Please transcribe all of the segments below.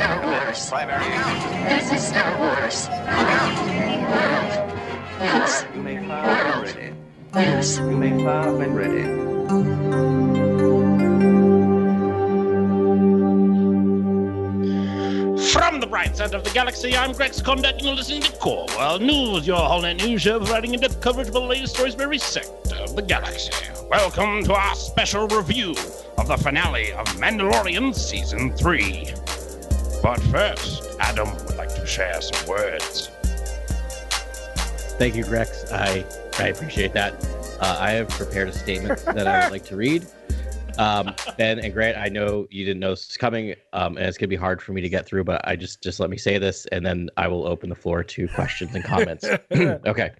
Star Wars. Primary count. This is Star Wars. World. Yes. You may fire when ready. Yes. You may fire when ready. From the bright side of the galaxy, I'm Grex Conduct, and you're listening to Core World News, your HoloNet news show providing in-depth coverage of the latest stories from every sector of the galaxy. Welcome to our special review of the finale of Mandalorian Season 3. But first, Adam would like to share some words. Thank you, Grex. I I appreciate that. Uh, I have prepared a statement that I would like to read. Um, ben and Grant, I know you didn't know this was coming, um, and it's gonna be hard for me to get through. But I just just let me say this, and then I will open the floor to questions and comments. okay.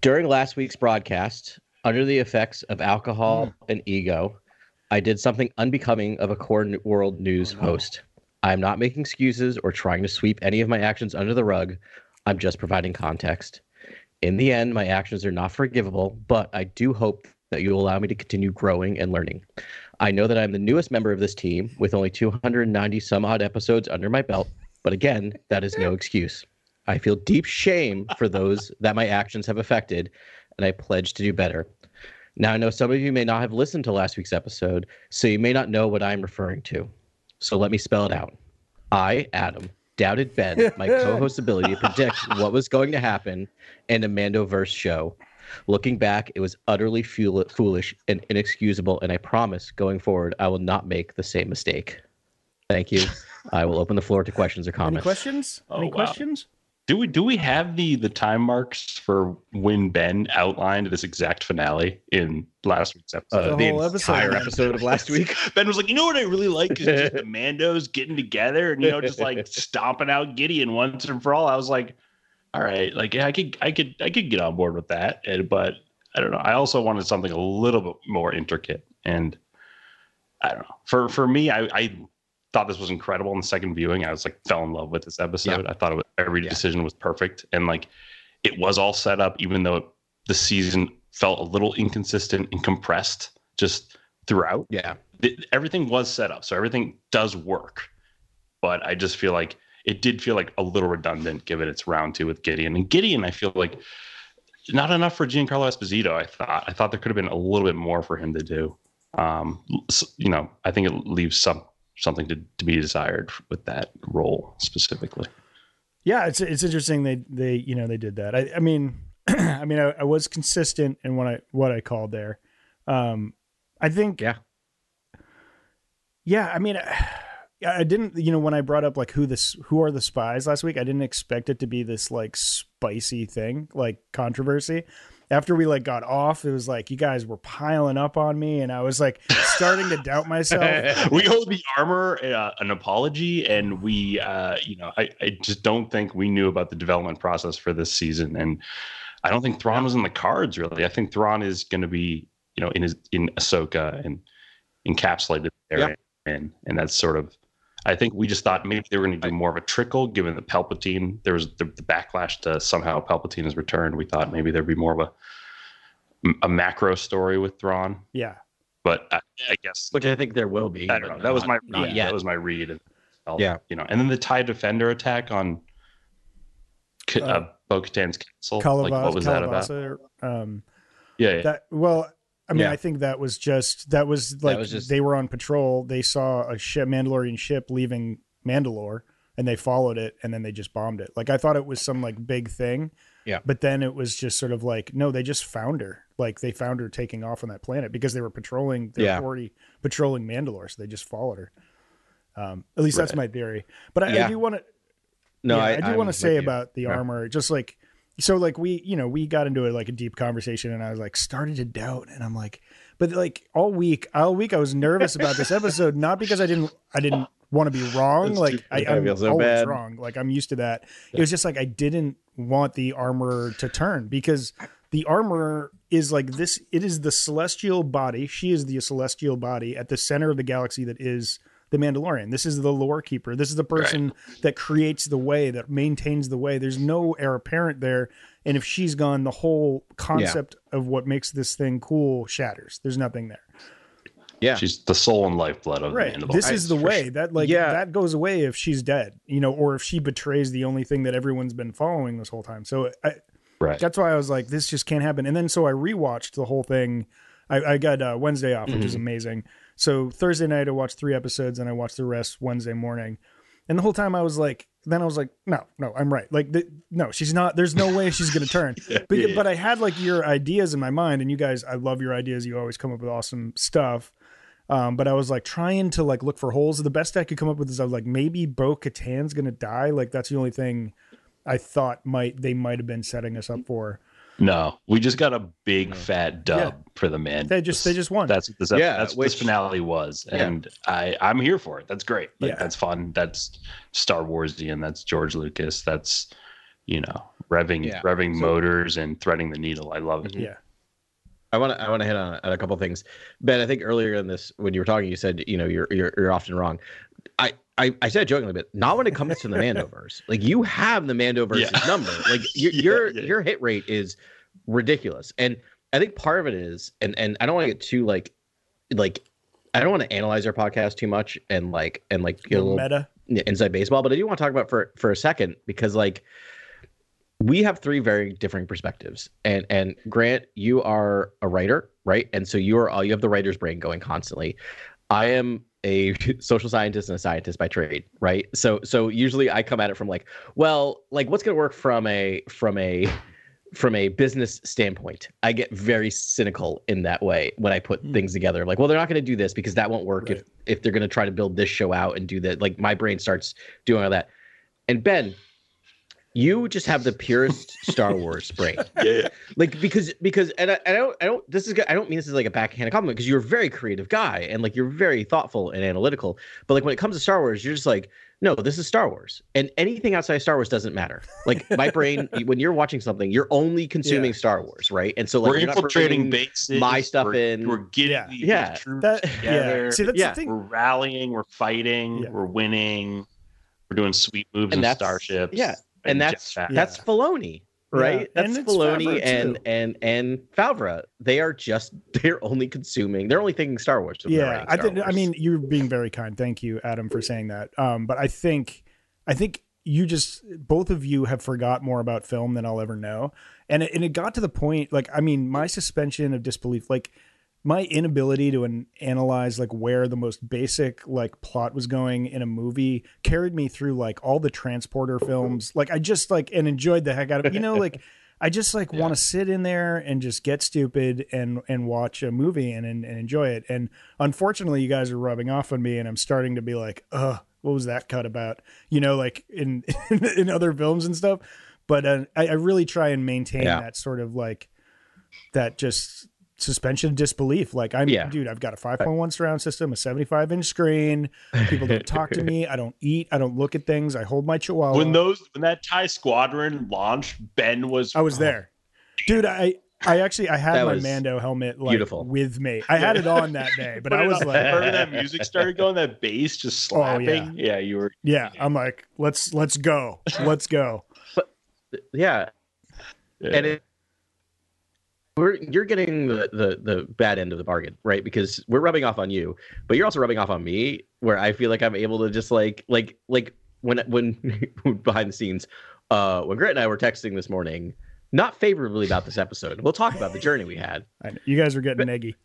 During last week's broadcast, under the effects of alcohol and ego, I did something unbecoming of a core world news oh, host. I am not making excuses or trying to sweep any of my actions under the rug. I'm just providing context. In the end, my actions are not forgivable, but I do hope that you will allow me to continue growing and learning. I know that I'm the newest member of this team with only 290 some odd episodes under my belt, but again, that is no excuse. I feel deep shame for those that my actions have affected, and I pledge to do better. Now, I know some of you may not have listened to last week's episode, so you may not know what I'm referring to. So let me spell it out. I, Adam, doubted Ben, my co host's ability to predict what was going to happen in a Mandoverse show. Looking back, it was utterly fool- foolish and inexcusable, and I promise going forward, I will not make the same mistake. Thank you. I will open the floor to questions or comments. Any questions? Oh, Any wow. questions? Do we do we have the the time marks for when Ben outlined this exact finale in last week's episode? Uh, The the whole episode. entire episode of last week. Ben was like, you know what I really like is just the Mandos getting together and you know just like stomping out Gideon once and for all. I was like, all right, like yeah, I could I could I could get on board with that, and, but I don't know. I also wanted something a little bit more intricate, and I don't know. For for me, I, I thought this was incredible in the second viewing. I was like fell in love with this episode. I thought it was, every Yeah. decision was perfect, and like it was all set up, even though the season felt a little inconsistent and compressed just throughout Yeah. th- everything was set up, so everything does work. But I just feel like it did feel like a little redundant given its round two with Gideon. And Gideon, I feel like not enough for Giancarlo Esposito. I thought I thought there could have been a little bit more for him to do. Um, you know, I think it leaves some something to, to be desired with that role specifically. Yeah, it's it's interesting they they you know they did that. I I mean I mean I, I was consistent in what I what I called there. Um I think Yeah. Yeah, I mean I, I didn't you know when I brought up like who this who are the spies last week, I didn't expect it to be this like spicy thing, like controversy. After we like got off, it was like you guys were piling up on me and I was like starting to doubt myself. we owe the armor uh, an apology, and we, uh, you know, I, I just don't think we knew about the development process for this season, and I don't think Thrawn was in the cards really. I think Thrawn is going to be, you know, in his in Ahsoka and encapsulated there, Yeah. and and that's sort of. I think we just thought maybe they were going to do more of a trickle, given the Palpatine. There was the, the backlash to somehow Palpatine has returned. We thought maybe there'd be more of a a macro story with Thrawn, Yeah. but I, I guess Which I think there will be. I don't know. That was my not read. yet. That was my read. And I'll- Yeah. you know, and then the Tie Defender attack on K- uh, Uh, Bo-Katan's castle. Kalavas, like, what was that about? Kalabasa, Um Yeah, yeah. That well, I mean, Yeah. I think that was just that was like was just- they were on patrol. They saw a ship, Mandalorian ship, leaving Mandalore, and they followed it, and then they just bombed it. Like I thought it was some like big thing. Yeah. But then it was just sort of like, no, they just found her. Like they found her taking off on that planet because they were patrolling. They Yeah. were already patrolling Mandalore, so they just followed her. Um, at least that's my theory. But I, I do want to. No, yeah, I, I, do want to say you. about the Yeah. armor, just like so, like we, you know, we got into a, like a deep conversation, and I was like started to doubt, and I'm like, but like all week, all week, I was nervous about this episode, not because I didn't, I didn't want to be wrong, That's like too- I, feel so always bad. wrong, like I'm used to that. It was just like I didn't want the armor to turn because the armor is like this. It is the celestial body. She is the celestial body at the center of the galaxy that is the Mandalorian. This is the lore keeper. This is the person that creates the way, that maintains the way. There's no heir apparent there. And if she's gone, the whole concept of what makes this thing cool shatters. There's nothing there. Yeah. she's the soul and lifeblood of right the Mandalorian. this is the way sure. that like Yeah. that goes away if she's dead you know or if she betrays the only thing that everyone's been following this whole time so I, right. that's why i was like this just can't happen and then so i rewatched the whole thing i, I got uh, wednesday off which is Mm-hmm. amazing so thursday night i watched three episodes and i watched the rest wednesday morning and the whole time i was like then i was like no no i'm right like th- no she's not there's no way she's gonna turn but, yeah. but i had like your ideas in my mind and you guys i love your ideas you always come up with awesome stuff um, but I was like trying to like look for holes. The best I could come up with is I was like maybe Bo Katan's gonna die. Like that's the only thing I thought might they might have been setting us up for. No, we just got a big fat dub for the man. They just they just won. That's what this Yeah, that's what which- this finale was, Yeah. and I I'm here for it. That's great. Like Yeah. that's fun. That's Star Warsian. That's George Lucas. That's you know revving Yeah. revving So- motors and threading the needle. I love it. Mm-hmm. yeah. I want to I want to hit on, on a couple things, Ben. I think earlier in this when you were talking, you said you know you're you're, you're often wrong. I, I I said jokingly, but not when it comes to the Mandoverse. Like you have the Mandoverse's Yeah. number. Like your Yeah, your, yeah. your hit rate is ridiculous, and I think part of it is, and and I don't want to get too like like I don't want to analyze our podcast too much and like and like get a little meta. inside baseball, but I do want to talk about for for a second because like we have three very different perspectives. And and Grant, you are a writer, right? And so you are all you have the writer's brain going constantly. I am a social scientist and a scientist by trade, right? So so usually I come at it from like, well, like what's going to work from a from a from a business standpoint. I get very cynical in that way when I put Hmm. things together. Like, well, they're not going to do this because that won't work if if they're going to try to build this show out and do that. Like my brain starts doing all that. And Ben, you just have the purest Star Wars brain Yeah, like because because and I, I don't I don't this is I don't mean this is like a backhanded compliment because you're a very creative guy and like you're very thoughtful and analytical but like when it comes to Star Wars you're just like no this is Star Wars and anything outside of Star Wars doesn't matter like my brain when you're watching something you're only consuming Yeah. Star Wars right and so like we're you're not infiltrating bases. my stuff we're, in. We're getting Yeah. Yeah. troops That together. yeah. See that's Yeah. the thing. We're rallying. We're fighting. Yeah. We're winning. We're doing sweet moves And in starships. yeah, and that's jetpacks. that's Filoni right? Yeah, that's and Filoni and and and Favreau. They are just they're only consuming they're only thinking Star Wars yeah writing i Star think i mean you're being very kind. Thank you adam for saying that. Um but i think i think you just both of you have forgot more about film than i'll ever know. And it, and it got to the point like i mean my suspension of disbelief like my inability to an- analyze like where the most basic like plot was going in a movie carried me through like all the transporter films. Like i just like and enjoyed the heck out of you know like i just like want to sit in there and just get stupid and and watch a movie and, and and enjoy it. And unfortunately you guys are rubbing off on me and i'm starting to be like uh what was that cut about? You know like in in other films and stuff. But uh, I, I really try and maintain Yeah. that sort of like that just suspension of disbelief. Like I'm, Yeah. dude, I've got a 5.1 surround system, a 75 inch screen. People don't talk to me. I don't eat. I don't look at things. I hold my chihuahua. when those when that TIE squadron launched, Ben was I was there, dude. I, I actually, I had That my Mando helmet like beautiful. with me. I had it on that day, but I was on- like, remember that music started going, that bass just Oh, slapping. yeah. yeah. you were. yeah, I'm like, let's, let's go. Let's go. But yeah and it, we're you're getting the, the the bad end of the bargain, right? Because we're rubbing off on you, but you're also rubbing off on me, where I feel like I'm able to just like like like when when behind the scenes, uh, when Grant and I were texting this morning, not favorably about this episode. We'll talk about the journey we had. You guys are getting eggy.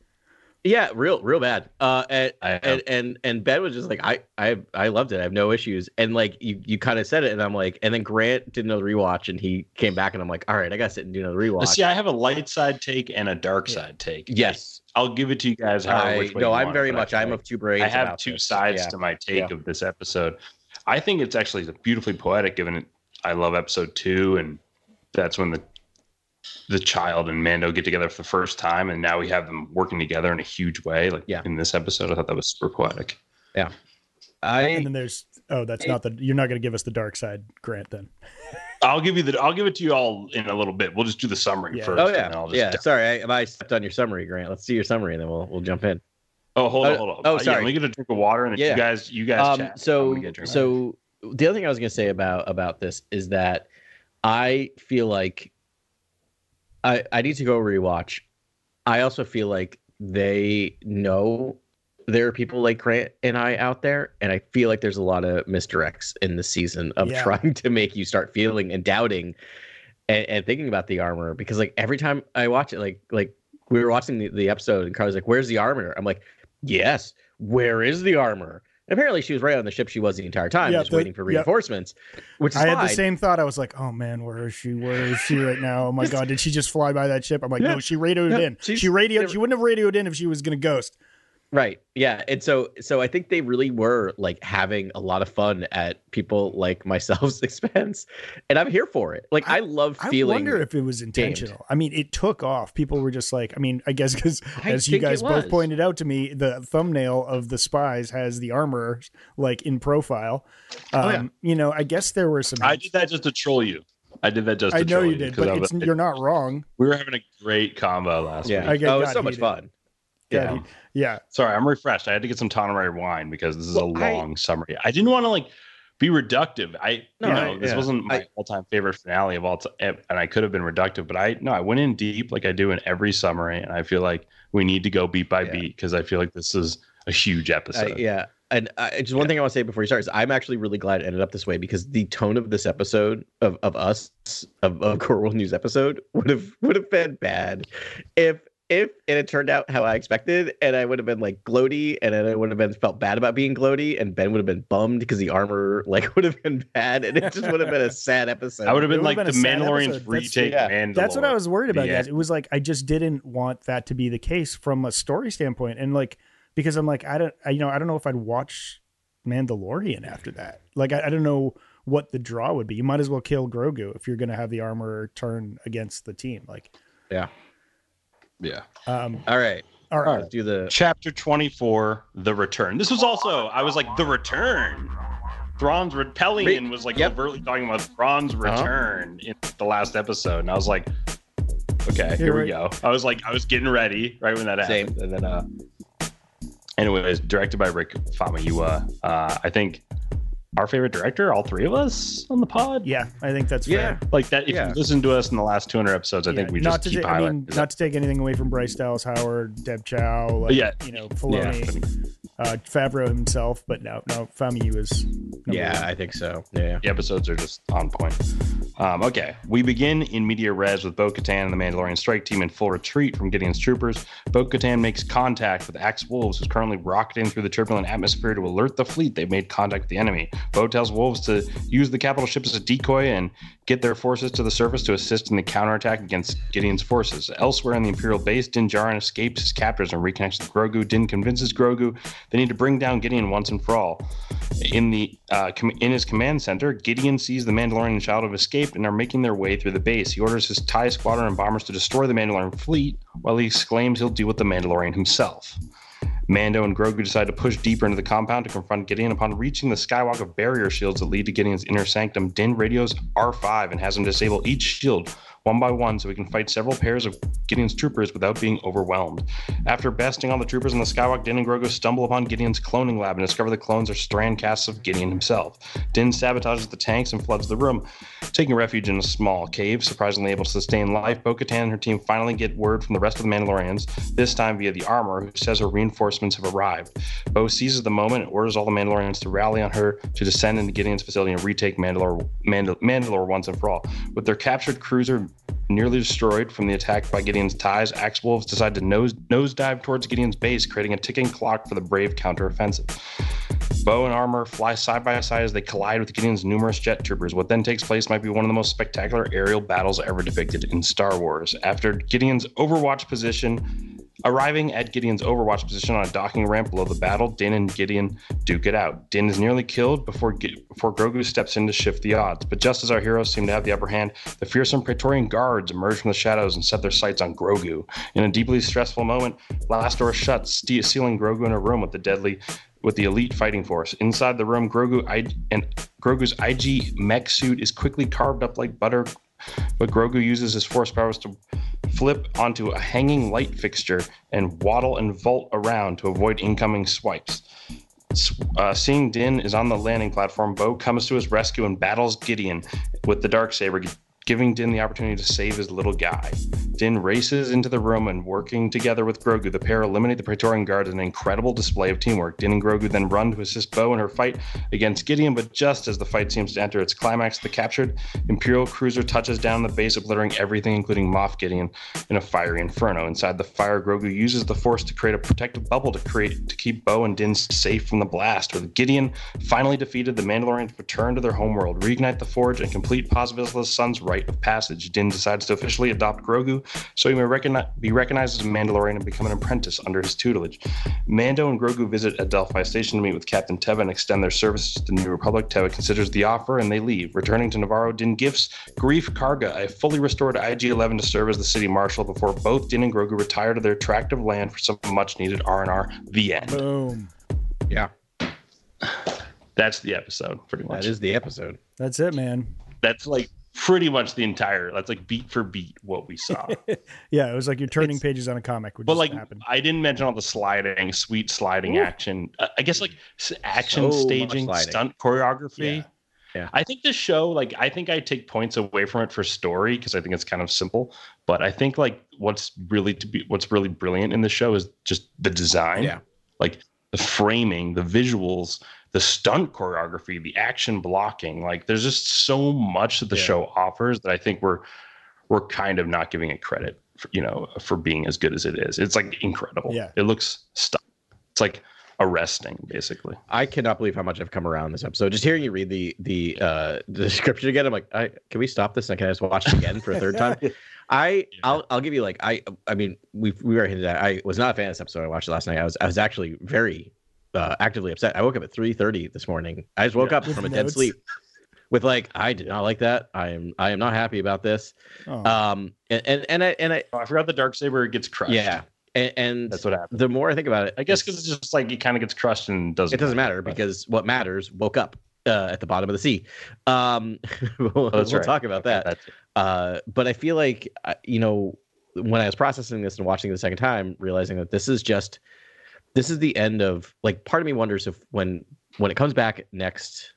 Yeah, real real bad. Uh, and and and and Ben was just like, I I I loved it. I have no issues. And like you you kind of said it, and I'm like, and then Grant did another rewatch, and he came back, and I'm like, all right, I got to sit and do another rewatch. See, I have a light side take and a dark side take. yes, I'll give it to you guys. How, I no, I'm want, very much. I'm of two brains. I have two this. sides Yeah. to my take Yeah. of this episode. I think it's actually beautifully poetic, given it. I love episode two, and that's when the the child and Mando get together for the first time, and now we have them working together in a huge way. Like Yeah. in this episode, I thought that was super poetic. Yeah, I and then there's, oh, that's not the, you're not going to give us the dark side, Grant, then. I'll give you the. I'll give it to you all in a little bit. We'll just do the summary Yeah. first. oh yeah then I'll just yeah. dive- Sorry, I, I stepped on your summary, Grant. Let's see your summary, and then we'll we'll jump in. Oh, hold Uh, on, hold on. oh, Uh, yeah, sorry. let me get a drink of water, and then Yeah. you guys, you guys Um, chat. So gonna get a drink. so the other thing I was going to say about about this is that I feel like I I need to go rewatch. I also feel like they know there are people like Grant and I out there, and I feel like there's a lot of misdirects in the season of Yeah. trying to make you start feeling and doubting and, and thinking about the armor because like every time I watch it, like like we were watching the, the episode and Carla's like, Where's the armor? I'm like, Yes, where is the armor? And apparently she was right on the ship she was the entire time, Yeah, just the- waiting for yeah. reinforcements. Which is I had the same thought. I was like, "Oh man, where is she? Where is she right now? Oh my god, did she just fly by that ship?" I'm like, Yeah. "No, she radioed No, in. she's She radioed. never- She wouldn't have radioed in if she was gonna ghost." Right. Yeah. And so so I think they really were like having a lot of fun at people like myself's expense. And I'm here for it. Like I, love feeling I wonder if it was intentional. I mean, it took off. People were just like, I mean, I guess because as you guys both pointed out to me, the thumbnail of the spies has the armor like in profile. Um, Oh, yeah. You know, I guess there were some. I did that just to troll you. I did that just. I know troll you did, but it's was- you're not wrong. we were having a great combo last yeah. week. I get- oh, it's got so much fun. Yeah, Yeah. yeah. Sorry, I'm refreshed. I had to get some Tonnery wine because this is Well, a I- long summary. I didn't want to like be reductive. I No, you know I- this yeah. wasn't my I- all-time favorite finale of all time, and I could have been reductive, but I no, I went in deep like I do in every summary, and I feel like we need to go beat by Yeah. beat because I feel like this is a huge Uh, episode. yeah. And uh, just one thing I want to say before you start is I'm actually really glad it ended up this way because the tone of this episode of, of us of, of Core World News episode would have would have been bad if if it had turned out how I expected and I would have been like gloaty and then I would have been felt bad about being gloaty and Ben would have been bummed because the armor like would have been bad and it just would have been a sad episode. I would have been would've like been the Mandalorian's episode. That's- retake. yeah. Mandalore. That's what I was worried about, The guys. It was like I just didn't want that to be the case from a story standpoint, and like because I'm like I don't, I, you know, I don't know if I'd watch Mandalorian after that. Like I, I don't know what the draw would be. You might as well kill Grogu if you're going to have the armor turn against the team. Like, yeah. Yeah. um, All right. all right, Let's do the Chapter 24, The Return. This was also, I was like, The Return. Thrawn's Repellion was like Yep. overtly talking about Thrawn's Uh-huh. return in the last episode. And I was like, okay, here You're we go. I was like, I was getting ready right when that Same. happened. And then, uh, anyways, directed by Rick Famuyiwa. Uh, I think our favorite director, all three of us on the pod. yeah, I think that's Yeah. fair. Like that, if Yeah. you listen to us in the last 200 episodes, I think we not just to keep ta- I highlighting. mean, not to take anything away from Bryce Dallas Howard, Deb Chow, like, yeah. you know, yeah, Filoni, uh, Favreau himself, but no, no, Famu is Yeah, one. I think so. Yeah. The episodes are just on point. Um, okay, we begin in media res with Bo Katan and the Mandalorian strike team in full retreat from Gideon's troopers. Bo Katan makes contact with Axe Woves, who's currently rocketing through the turbulent atmosphere to alert the fleet they've made contact with the enemy. Bo tells Woves to use the capital ship as a decoy and get their forces to the surface to assist in the counterattack against Gideon's forces. Elsewhere in the Imperial base, Din Djarin escapes his captors and reconnects with Grogu. Din convinces Grogu they need to bring down Gideon once and for all. In the uh, com- in his command center, Gideon sees the Mandalorian and Child have escaped and are making their way through the base. He orders his TIE squadron and bombers to destroy the Mandalorian fleet, while he exclaims he'll deal with the Mandalorian himself. Mando and Grogu decide to push deeper into the compound to confront Gideon. Upon reaching the skywalk of barrier shields that lead to Gideon's inner sanctum, Din radios R5 and has him disable each shield one by one so we can fight several pairs of Gideon's troopers without being overwhelmed. After besting all the troopers in the skywalk, Din and Grogu stumble upon Gideon's cloning lab and discover the clones are strand casts of Gideon himself. Din sabotages the tanks and floods the room, taking refuge in a small cave, surprisingly able to sustain life. Bo Katan and her team finally get word from the rest of the Mandalorians, this time via the armor, who says her reinforcements have arrived. Bo seizes the moment and orders all the Mandalorians to rally on her to descend into Gideon's facility and retake Mandalore, Mandal- Mandalore once and for all. With their captured cruiser nearly destroyed from the attack by Gideon's TIEs, Axe Woves decide to nose nosedive towards Gideon's base, creating a ticking clock for the brave counteroffensive. Bo and armor fly side by side as they collide with Gideon's numerous jet troopers. What then takes place might be one of the most spectacular aerial battles ever depicted in Star Wars. After Gideon's Overwatch position, arriving at Gideon's Overwatch position on a docking ramp below the battle, Din and Gideon duke it out. Din is nearly killed before before Grogu steps in to shift the odds. But just as our heroes seem to have the upper hand, the fearsome Praetorian guards emerge from the shadows and set their sights on Grogu. In a deeply stressful moment, last door shuts, sealing Grogu in a room with the deadly with the elite fighting force. Inside the room, Grogu I, and Grogu's IG mech suit is quickly carved up like butter, but Grogu uses his force powers to flip onto a hanging light fixture and waddle and vault around to avoid incoming swipes. Uh, seeing Din is on the landing platform, Bo comes to his rescue and battles Gideon with the dark saber. Giving Din the opportunity to save his little guy. Din races into the room and working together with Grogu, the pair eliminate the Praetorian Guard in an incredible display of teamwork. Din and Grogu then run to assist Bo in her fight against Gideon, but just as the fight seems to enter its climax, the captured Imperial cruiser touches down the base, obliterating everything, including Moff Gideon, in a fiery inferno. Inside the fire, Grogu uses the Force to create a protective bubble to create to keep Bo and Din safe from the blast. With Gideon finally defeated, the Mandalorians return to their homeworld, reignite the Forge, and complete Paz Vizsla's son's rite of passage. Din decides to officially adopt Grogu, so he may recogni- be recognized as a Mandalorian and become an apprentice under his tutelage. Mando and Grogu visit Adelphi Station to meet with Captain Teva and extend their services to the New Republic. Teva considers the offer and they leave. Returning to Nevarro, Din gifts Greef Karga, a fully restored IG 11 to serve as the city marshal before both Din and Grogu retire to their tract of land for some much needed R&R. The end. Boom. Yeah, That's the episode, pretty much. that is the episode. That's it, man. that's like pretty much the entire. That's like beat for beat what we saw. Yeah, it was like you're turning It's- pages on a comic. Would but like, happen. I didn't mention all the sliding, sweet sliding Ooh. action. Uh, I guess like action So staging, stunt choreography. Yeah. Yeah. I think this show, like, I think I take points away from it for story because I think it's kind of simple. But I think like what's really to be what's really brilliant in the show is just the design. Yeah. Like the framing, the visuals, the stunt choreography, the action blocking. Like there's just so much that the Yeah. show offers that I think we're we're kind of not giving it credit for, you know, for being as good as it is. It's like incredible. Yeah. It looks stuff. It's like arresting, basically. I cannot believe how much I've come around this episode. Just hearing you read the the uh the description again, I'm like, I can we stop this and can I just watch it again for a third time? I I'll I'll give you like I I mean we we were hinted at. I was not a fan of this episode. I watched it last night. I was I was actually very uh, actively upset. I woke up at 3:30 this morning. I just woke Yeah. up With from a dead sleep with like I did not like that. I am I am not happy about this. Oh. Um and and and I and I Oh, I forgot the dark saber gets crushed. yeah and, and That's what happened. the more I think about it, I guess because it's just like it kind of gets crushed and doesn't. it doesn't matter because what matters woke up uh, at the bottom of the sea. Um, we'll, Oh, we'll right. talk about that. That's Uh, but I feel like uh, you know when I was processing this and watching it the second time, realizing that this is just this is the end of like part of me wonders if when when it comes back next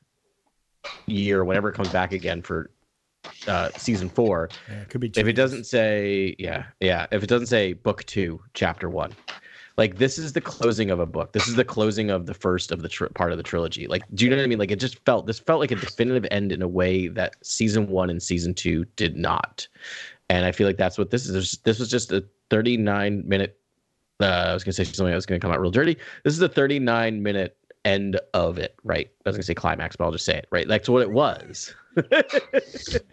year, whenever it comes back again for uh, season four, yeah, it could be. if it doesn't say yeah yeah if it doesn't say book two chapter one like this is the closing of a book. This is the closing of the first of the tr- part of the trilogy. Like do you know what i mean? Like it just felt this felt like a definitive end in a way that season one and season two did not. And i feel like that's what this is. This was just a 39 minute uh, i was gonna say something that was gonna come out real dirty this is a 39 minute end of it right i was gonna say climax but i'll just say it right that's what it was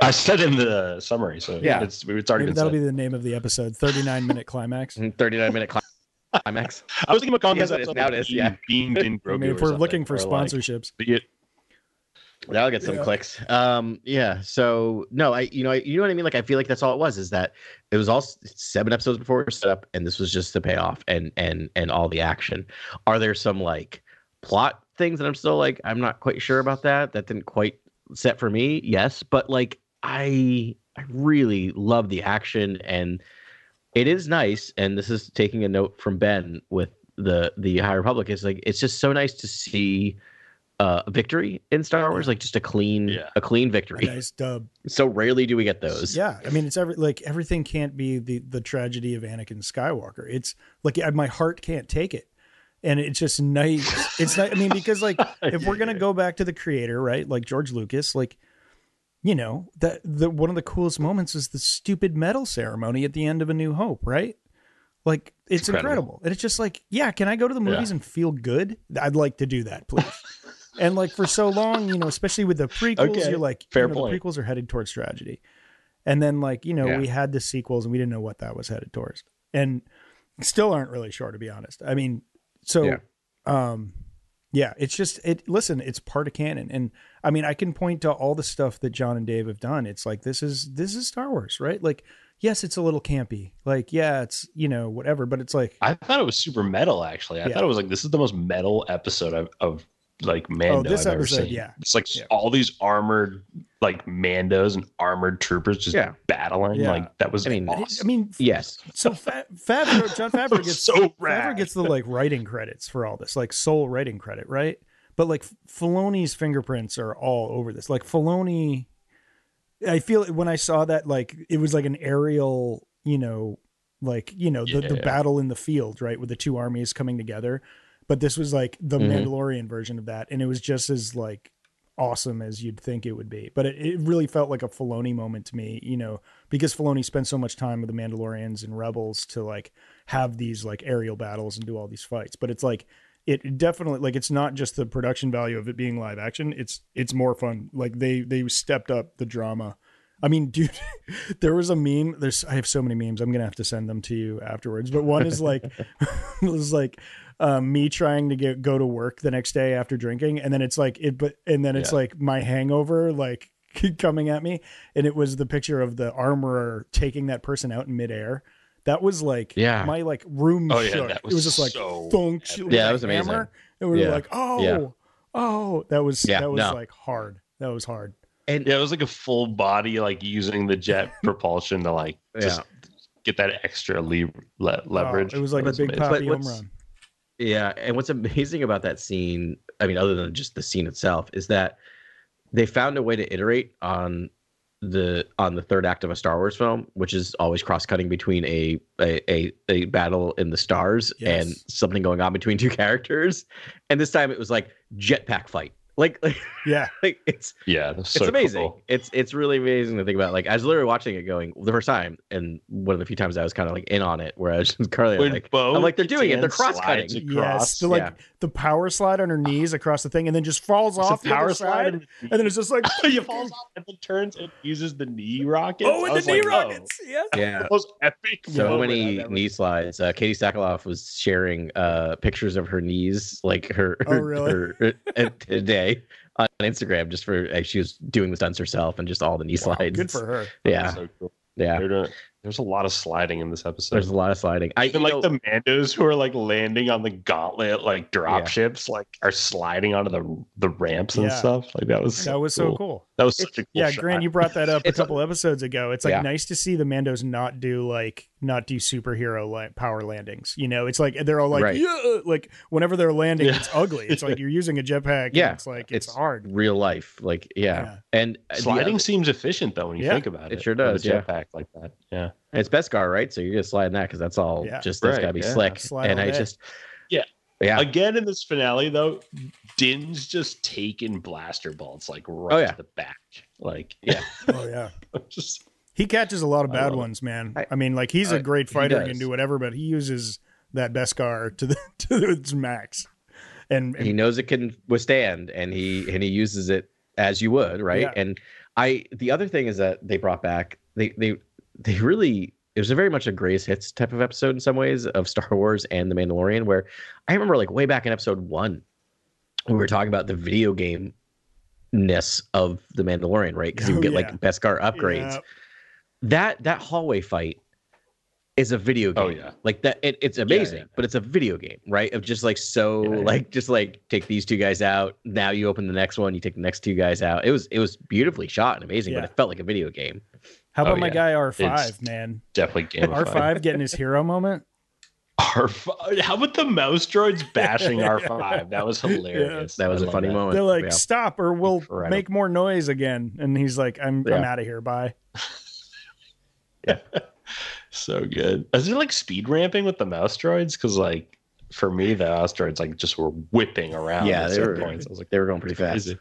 I said in the summary, so Yeah. it's it's already Maybe been that'll said. be the name of the episode. 39 minute climax. 39 minute climax I was thinking about calling Yeah, this that is- episode now like it is, yeah. being in I mean, if we're looking for or like- sponsorships, Yeah. That'll get some Yeah. clicks. Um, yeah. So no, I, you know, I, you know what I mean. Like, I feel like that's all it was. Is that it was all seven episodes before set up, and this was just the payoff and and and all the action. Are there some like plot things that I'm still like I'm not quite sure about that? That didn't quite set for me. Yes, but like I I really love the action and it is nice. And this is taking a note from Ben with the the High Republic. Is like it's just so nice to see uh victory in Star Wars, like just a clean Yeah. a clean a victory. nice dub. So rarely do we get those. Yeah, I mean, it's every like everything can't be the the tragedy of Anakin Skywalker. It's like I- my heart can't take it, and it's just nice. It's not. I mean, because like if we're gonna go back to the creator, right? Like George Lucas, like you know that the one of the coolest moments is the stupid medal ceremony at the end of A New Hope, right? Like it's incredible. incredible. And it's just like, yeah, can I go to the movies and feel good? I'd like to do that, please. And like for so long, you know, especially with the prequels, Okay, you're like, fair you know, point. the prequels are headed towards tragedy. And then like, you know, Yeah. we had the sequels and we didn't know what that was headed towards. And still aren't really sure to be honest. I mean, so Yeah. um yeah, it's just it listen, it's part of canon. And I mean, I can point to all the stuff that John and Dave have done. It's like this is this is Star Wars, right? Like yes, it's a little campy. Like yeah, it's, you know, whatever, but it's like I thought it was super metal. Actually, I Yeah. thought it was like this is the most metal episode of, of like oh, Mando Oh, this I've ever episode, seen. yeah. It's like Yeah. all these armored like Mandos and armored troopers just Yeah. battling. Yeah. Like that was I mean, awesome. I mean, Yes. so Fa- Favreau, John Favreau gets so Favreau gets the like writing credits for all this, like sole writing credit, right? But like Filoni's fingerprints are all over this. Like Filoni, I feel when I saw that, like it was like an aerial, you know, like you know the, the battle in the field, right, with the two armies coming together. But this was like the Mm-hmm. Mhm. Mandalorian version of that, and it was just as like awesome as you'd think it would be. But it, it really felt like a Filoni moment to me, you know, because Filoni spent so much time with the Mandalorians and Rebels to like have these like aerial battles and do all these fights. But it's like it definitely like it's not just the production value of it being live action. It's it's more fun. Like they they stepped up the drama. I mean, dude, there was a meme. There's I have so many memes. I'm gonna have to send them to you afterwards. But one is like it was like um, me trying to get go to work the next day after drinking, and then it's like it, but and then it's Yeah. like my hangover like coming at me, and it was the picture of the armorer taking that person out in midair. That was like Yeah. my like room Oh, yeah, shook. that it was was just like so thunk. epic. It was Yeah, that a was amazing. hammer, And we were Yeah. like, oh, Yeah. oh, that was Yeah, that was no. like hard. That was hard. And Yeah, it was like a full body, like using the jet propulsion to like just get that extra le- le- leverage. Oh, it was like a big amazing. poppy But home run. Yeah, and what's amazing about that scene, I mean, other than just the scene itself, is that they found a way to iterate on the on the third act of a Star Wars film, which is always cross-cutting between a a, a, a battle in the stars Yes. and something going on between two characters. And this time it was like jetpack fight. Like, like, Yeah, like it's yeah, that's it's amazing. cool. It's it's really amazing to think about. Like I was literally watching it going the first time, and one of the few times I was kind of like in on it, where I was just Carly When like, Bo I'm like, they're doing it, they're cross-cutting. slides yes. across, The like yeah. the power slide on her knees across the thing, and then just falls It's off a the power slide and and then it's just like he falls off and then turns and uses the knee rockets. oh, I and the knee like, oh, rockets. Yeah. yeah. most epic. so many knee slides. Uh, Katee Sackhoff was sharing uh, pictures of her knees, like her, Oh, really? her, uh, today on Instagram, just for like, she was doing the stunts herself and just all the knee Wow, slides. good for her. Yeah, So cool. yeah. Doing- there's a lot of sliding in this episode. There's a lot of sliding. I Even like know, the Mandos who are like landing on the gauntlet, like drop Yeah. ships, like are sliding onto the the ramps and Yeah. stuff. Like that was so That was so cool. That was such a cool Yeah, shot. Grant, you brought that up a a- couple episodes ago. It's like Yeah. nice to see the Mandos not do like not do superhero like power landings. You know, it's like they're all like Right. yeah, like whenever they're landing, Yeah. it's ugly. It's like you're using a jetpack. Yeah, and it's like it's, it's hard. real life, like yeah, Yeah. and uh, Sliding other- seems efficient though when you Yeah, think about it. it sure with a does, yeah. jetpack like that. Yeah. it's Beskar, right? So you're just sliding that because that's all Yeah. just that's Right, gotta be yeah. slick. Slide and I day. just Yeah. yeah, Again in this finale though, Din's just taking blaster bolts like right Oh, yeah. to the back. Like Yeah. Oh yeah. just He catches a lot of bad ones, man. I, I- mean, like he's a I- great fighter and does. can do whatever, but he uses that Beskar to the to its max. And, and he knows it can withstand and he and he uses it as you would right Yeah. and i the other thing is that they brought back they they they really it was a very much a greatest hits type of episode in some ways of star wars and the mandalorian where i remember like way back in episode one we were talking about the video game ness of the mandalorian right because you Oh, get yeah. like beskar upgrades Yeah. That that hallway fight is a video oh, game. Oh, yeah. Like that it, it's amazing, yeah. but it's a video game, right? Of just like so Yeah, yeah. like just like take these two guys out. Now you open the next one, you take the next two guys out. It was it was beautifully shot and amazing, Yeah. but it felt like a video game. How about Oh, my yeah. guy R five, man? Definitely game R five getting his hero moment. R5. How about the mouse droids bashing R5? That was hilarious. That was a a funny moment. They're like, Yeah. stop or we'll Incredible. make more noise again. And he's like, I'm I'm out of here. Bye. So good. Is there like speed ramping with the mouse droids? Because like for me, the mouse droids like just were whipping around. Yeah, at they certain were- points. I was like, They were going pretty fast. crazy.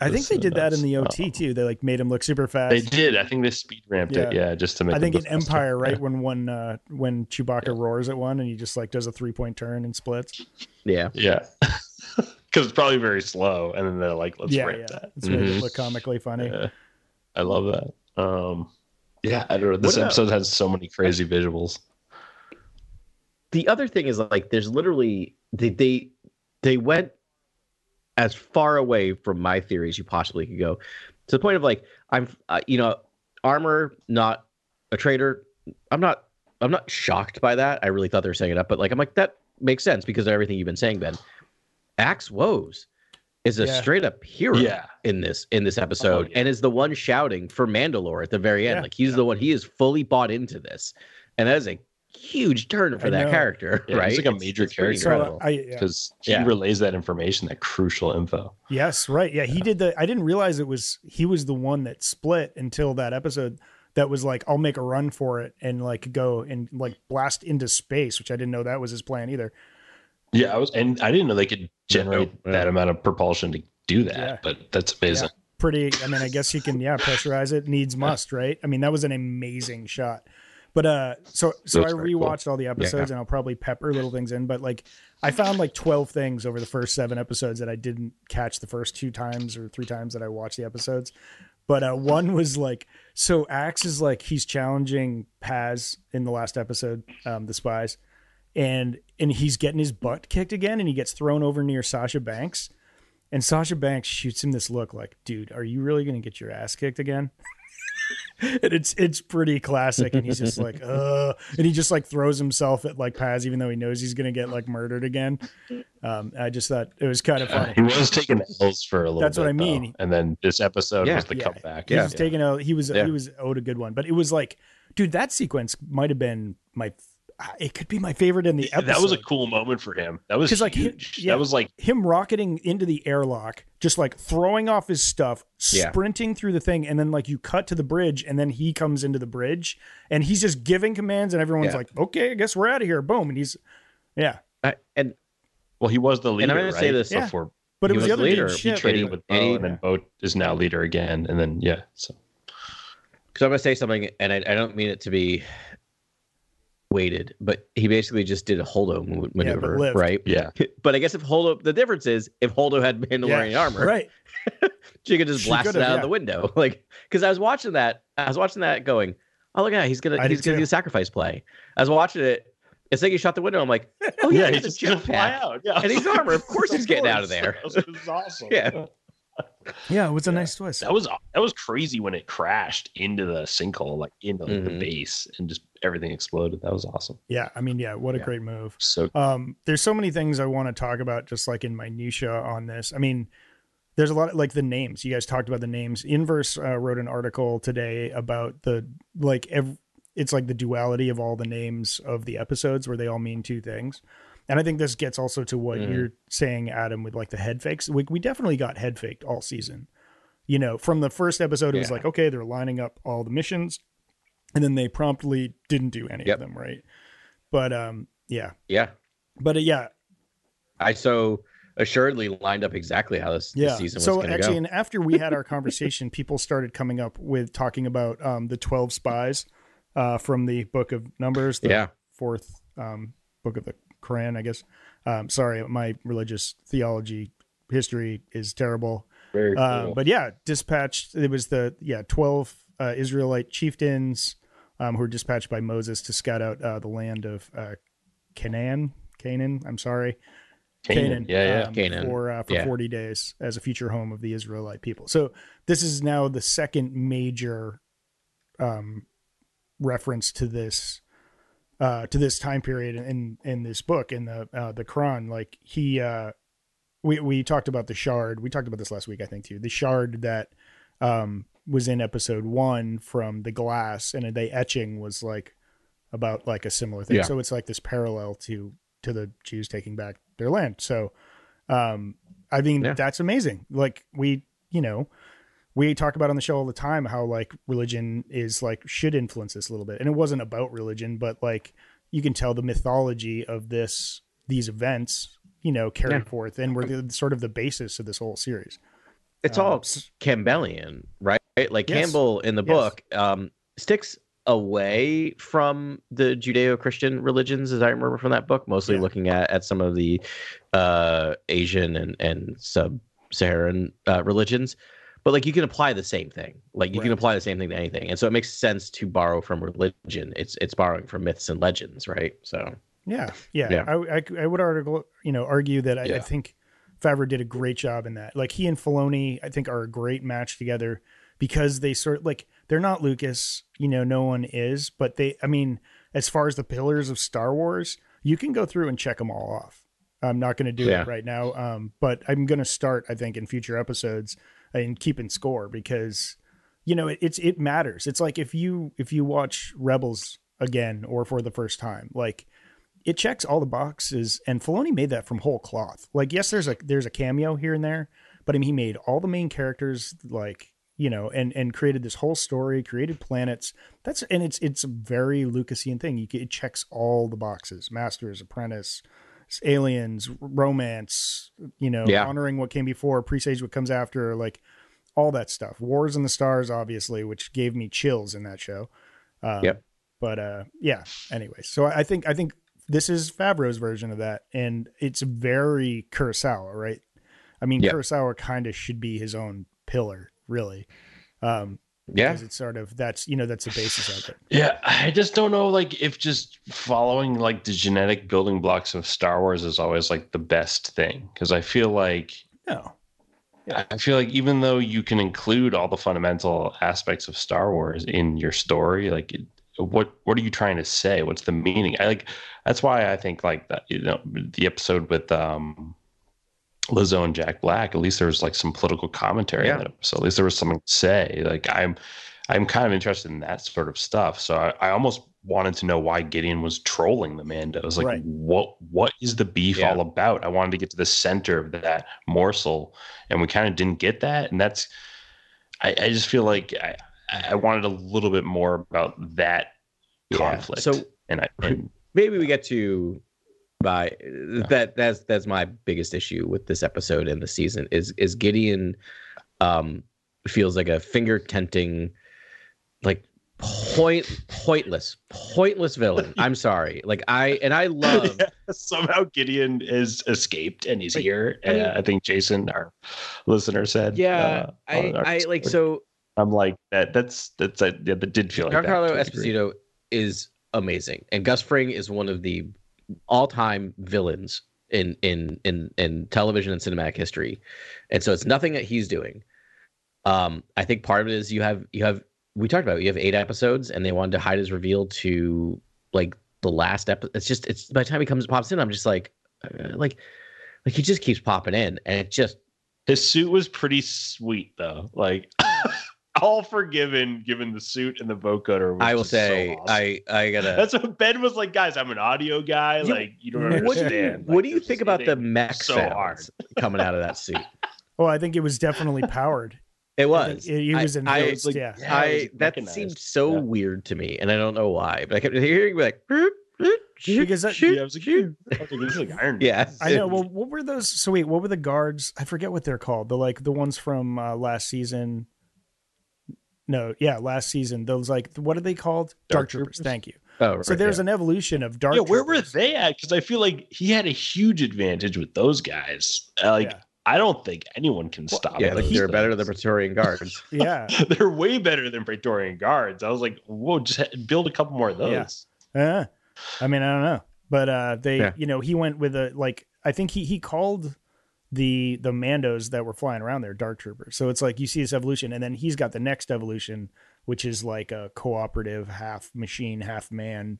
I think they is did that in the OT too. They like made him look super fast. They did. I think they speed ramped it. Yeah, just to make. I think go in faster. Empire, right Yeah. when one uh when Chewbacca roars at one and he just like does a three point turn and splits. Yeah. Yeah. Because it's probably very slow, and then they're like, "Let's yeah, ramp yeah. that." It's made it Mhm. look comically funny. Yeah. I love that. Um, yeah, I don't know. This What about- episode has so many crazy visuals. the other thing is like there's literally they they they went as far away from my theory as you possibly could go. To the point of like i'm uh, you know armor not a traitor. I'm not i'm not shocked by that. I really thought they were saying it up but like i'm like that makes sense because of everything you've been saying ben. Axe Woves is a Yeah. straight up hero Yeah. in this in this episode Oh, yeah. and is the one shouting for Mandalore at the very end. Yeah. Like he's the one he is fully bought into this. And that is a huge turn for I that know. character, Yeah, right? he's like a It's- major it's pretty So character. uh, yeah. because he Yeah. relays that information, that crucial info. Yes, right. Yeah, he did the. I didn't realize it was he was the one that split until that episode. That was like, I'll make a run for it and like go and like blast into space, which I didn't know that was his plan either. Yeah, I was, and I didn't know they could generate Yeah. that amount of propulsion to do that. Yeah. But that's amazing. Pretty. I mean, I guess you can. Yeah, pressurize it. Needs must. Right. I mean, that was an amazing shot. But uh, so so That's I very cool. rewatched all the episodes and I'll probably pepper little things in. But like, I found like twelve things over the first seven episodes that I didn't catch the first two times or three times that I watched the episodes. But uh, one was like, so Axe is like he's challenging Paz in the last episode, um, the spies, and and he's getting his butt kicked again, and he gets thrown over near Sasha Banks, and Sasha Banks shoots him this look like, dude, are you really gonna get your ass kicked again? and it's it's pretty classic, and he's just like, uh, and he just like throws himself at like Paz, even though he knows he's gonna get like murdered again. Um, I just thought it was kind of Uh, funny. he was taking L's for a little That's bit. what I mean. though. And then this episode Yeah. was the Yeah. comeback. He was taking a he was Yeah. he was owed a good one, but it was like, dude, that sequence might have been my. It could be my favorite in the episode. That was a cool moment for him. That was 'Cause, like, he- huge. yeah. That was like him rocketing into the airlock, just like throwing off his stuff, Yeah. sprinting through the thing, and then like you cut to the bridge, and then he comes into the bridge, and he's just giving commands, and everyone's Yeah. like, "Okay, I guess we're out of here." Boom, and he's, yeah. I- and well, he was the leader. And I'm gonna right? say this- Yeah. before But it was, was the other leader. dude's He traded with Bo, and he- and then Bo is now leader again. And then yeah, so because I'm gonna say something, and I, I don't mean it to be weighted, but he basically just did a Holdo mo- maneuver, lived. right? yeah, But I guess if Holdo, the difference is if Holdo had been Yeah, wearing armor, right? she could just She blast it out yeah. of the window. Like, because I was watching that, I was watching that going, oh look at that, he's gonna I he's gonna too. do the sacrifice play. I was watching it. It's like he shot the window. I'm like, oh yeah, yeah, he's, he's just gonna fly jetpack. out. Yeah, And he's armor. Of course he's getting out of there. That was awesome. Yeah. Yeah, it was a nice twist. That was that was crazy when it crashed into the sinkhole, like into the Mhm. base, and just everything exploded. That was awesome. Yeah, I mean, yeah, what a Yeah. great move. So Um, there's so many things I want to talk about, just like in minutia on this. I mean, there's a lot of, like the names. You guys talked about the names. Inverse uh, wrote an article today about the like ev- it's like the duality of all the names of the episodes where they all mean two things. And I think this gets also to what Mhm. you're saying, Adam, with like the head fakes. We, we definitely got head faked all season. You know, from the first episode, it was like, okay, they're lining up all the missions, and then they promptly didn't do any Yep. of them, right? But um, yeah, Yeah, but uh, yeah, I so assuredly lined up exactly how this, this yeah. season was so going to actually, go. and after we had our conversation, people started coming up with talking about um, the twelve spies uh, from the Book of Numbers, the Yeah. fourth um, book of the Quran, I guess. Um, sorry, my religious theology history is terrible. very Um, but yeah, dispatched. It was the yeah twelve uh, Israelite chieftains um, who were dispatched by Moses to scout out uh, the land of uh, Canaan. Canaan. I'm sorry. Canaan. Yeah, yeah. um, Canaan. for uh, for Yeah. 40 days as a future home of the Israelite people. So this is now the second major um, reference to this uh, to this time period in in this book in the uh, the Quran. Like he, uh, we we talked about the shard. We talked about this last week, I think, too. The shard that um, was in episode one from the glass, and the etching was like about like a similar thing. Yeah. So it's like this parallel to to the Jews taking back their land. So, um, I mean, Yeah. that's amazing. Like we, you know, we talk about on the show all the time how like religion is like should influence this a little bit, and it wasn't about religion, but like you can tell the mythology of this these events, you know, carried Yeah. forth, and were the sort of the basis of this whole series. It's Um, all Campbellian, right? Like Yes. Campbell in the Yes. book um, sticks away from the Judeo-Christian religions, as I remember from that book, mostly Yeah. looking at, at some of the uh, Asian and, and sub-Saharan uh, religions. But like you can apply the same thing. Like you can apply the same thing to anything, and so it makes sense to borrow from religion. It's it's borrowing from myths and legends, right? So Yeah, yeah. Yeah. I, I, I would article, you know, argue that I, I think Favreau did a great job in that. Like he and Filoni, I think, are a great match together because they sort like they're not Lucas, you know, no one is, but they. I mean, as far as the pillars of Star Wars, you can go through and check them all off. I'm not going to do Yeah. it right now, um, but I'm going to start. I think in future episodes and keeping score because you know it, it's it matters. It's like if you if you watch Rebels again or for the first time. Like it checks all the boxes, and Filoni made that from whole cloth. Like yes, there's a there's a cameo here and there, but I mean he made all the main characters like you know and and created this whole story, created planets. That's and it's it's a very Lucasian thing. You, it checks all the boxes: Masters, Apprentice, aliens, romance, you know, Yeah. honoring what came before, presage what comes after, like all that stuff. Wars in the Stars, obviously, which gave me chills in that show. Um, Yep. But uh, yeah. Anyway, so I think I think this is Favreau's version of that, and it's very Kurosawa, right? I mean, Yep. Kurosawa kind of should be his own pillar, really. Um, Yeah. because it's sort of that's you know that's the basis of it. Yeah, I just don't know like if just following like the genetic building blocks of Star Wars is always like the best thing because I feel like No, I feel like even though you can include all the fundamental aspects of Star Wars in your story, like it, what what are you trying to say? What's the meaning? I like that's why I think like that you know the episode with um Lizzo and Jack Black, at least there was like some political commentary Yeah. in that episode. At least there was something to say. Like I'm I'm kind of interested in that sort of stuff. So I, I almost wanted to know why Gideon was trolling the Mandos. Like Right. what what is the beef Yeah. all about? I wanted to get to the center of that morsel and we kind of didn't get that. And that's I, I just feel like I, I wanted a little bit more about that Yeah. conflict. So and I and maybe we get to by that that's that's my biggest issue with this episode and the season is is Gideon um feels like a finger tenting like point pointless pointless villain. I'm sorry. Like I and I love somehow Gideon is escaped and he's Like, here. I mean- uh, I think Jason, our listener, said. yeah, uh, I I like so I'm like that. That's that's I, yeah, that did feel like that. Giancarlo to a degree. Esposito is amazing, and Gus Fring is one of the all-time villains in in in in television and cinematic history, and so it's nothing that he's doing. Um, I think part of it is you have you have we talked about it, you have eight episodes, and they wanted to hide his reveal to like the last episode. It's just it's by the time he comes pops in, I'm just like uh, like like he just keeps popping in, and it just His suit was pretty sweet though. Like all forgiven given the suit and the vocoder. was I will just so say awesome. I I gotta. That's what Ben was like, guys. I'm an audio guy. You- like you don't what do you- understand. what do you think about the mech so sounds hard? coming out of that suit? well, I think it was definitely powered. It was. think He was I- in I- like- yeah. Yeah, I that recognized. seemed so Yeah. weird to me, and I don't know why. But I kept hearing like, Because that- Yeah, I was like, I was like, this is like Iron Man. yeah, I know. Well, what were those? So wait, what were the guards? I forget what they're called. The like the ones from uh, last season. No, yeah, last season. Those like what are they called? Dark, Dark troopers. Troopers? Thank you. Oh, So there's yeah. an evolution of dark. yeah, where were they at? Because I feel like he had a huge advantage with those guys. Uh, Like Yeah. I don't think anyone can Well, stop. yeah, like those they're better than. Praetorian Guards. Yeah. they're way better than Praetorian guards. I was like, whoa, just build a couple more of those. Yeah. Uh, I mean, I don't know, but uh, they, Yeah. you know, he went with a like. I think he he called the the Mandos that were flying around there dark troopers. So it's like you see this evolution, and then he's got the next evolution, which is like a cooperative half machine, half man.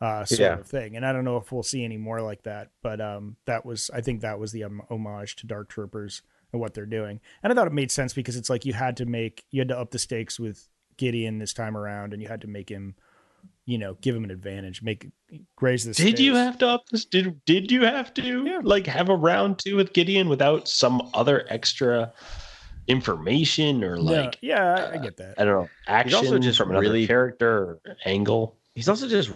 Uh, sort Yeah. of thing, and I don't know if we'll see any more like that, but um, that was I think that was the um, homage to Dark Troopers and what they're doing, and I thought it made sense because it's like you had to make you had to up the stakes with Gideon this time around, and you had to make him, you know, give him an advantage, make raise the. Did you have to up this? Did did you have to Yeah. like have a round two with Gideon without some other extra information or Yeah, like yeah, I, I get that. I don't know action also just from another really- character angle? He's also just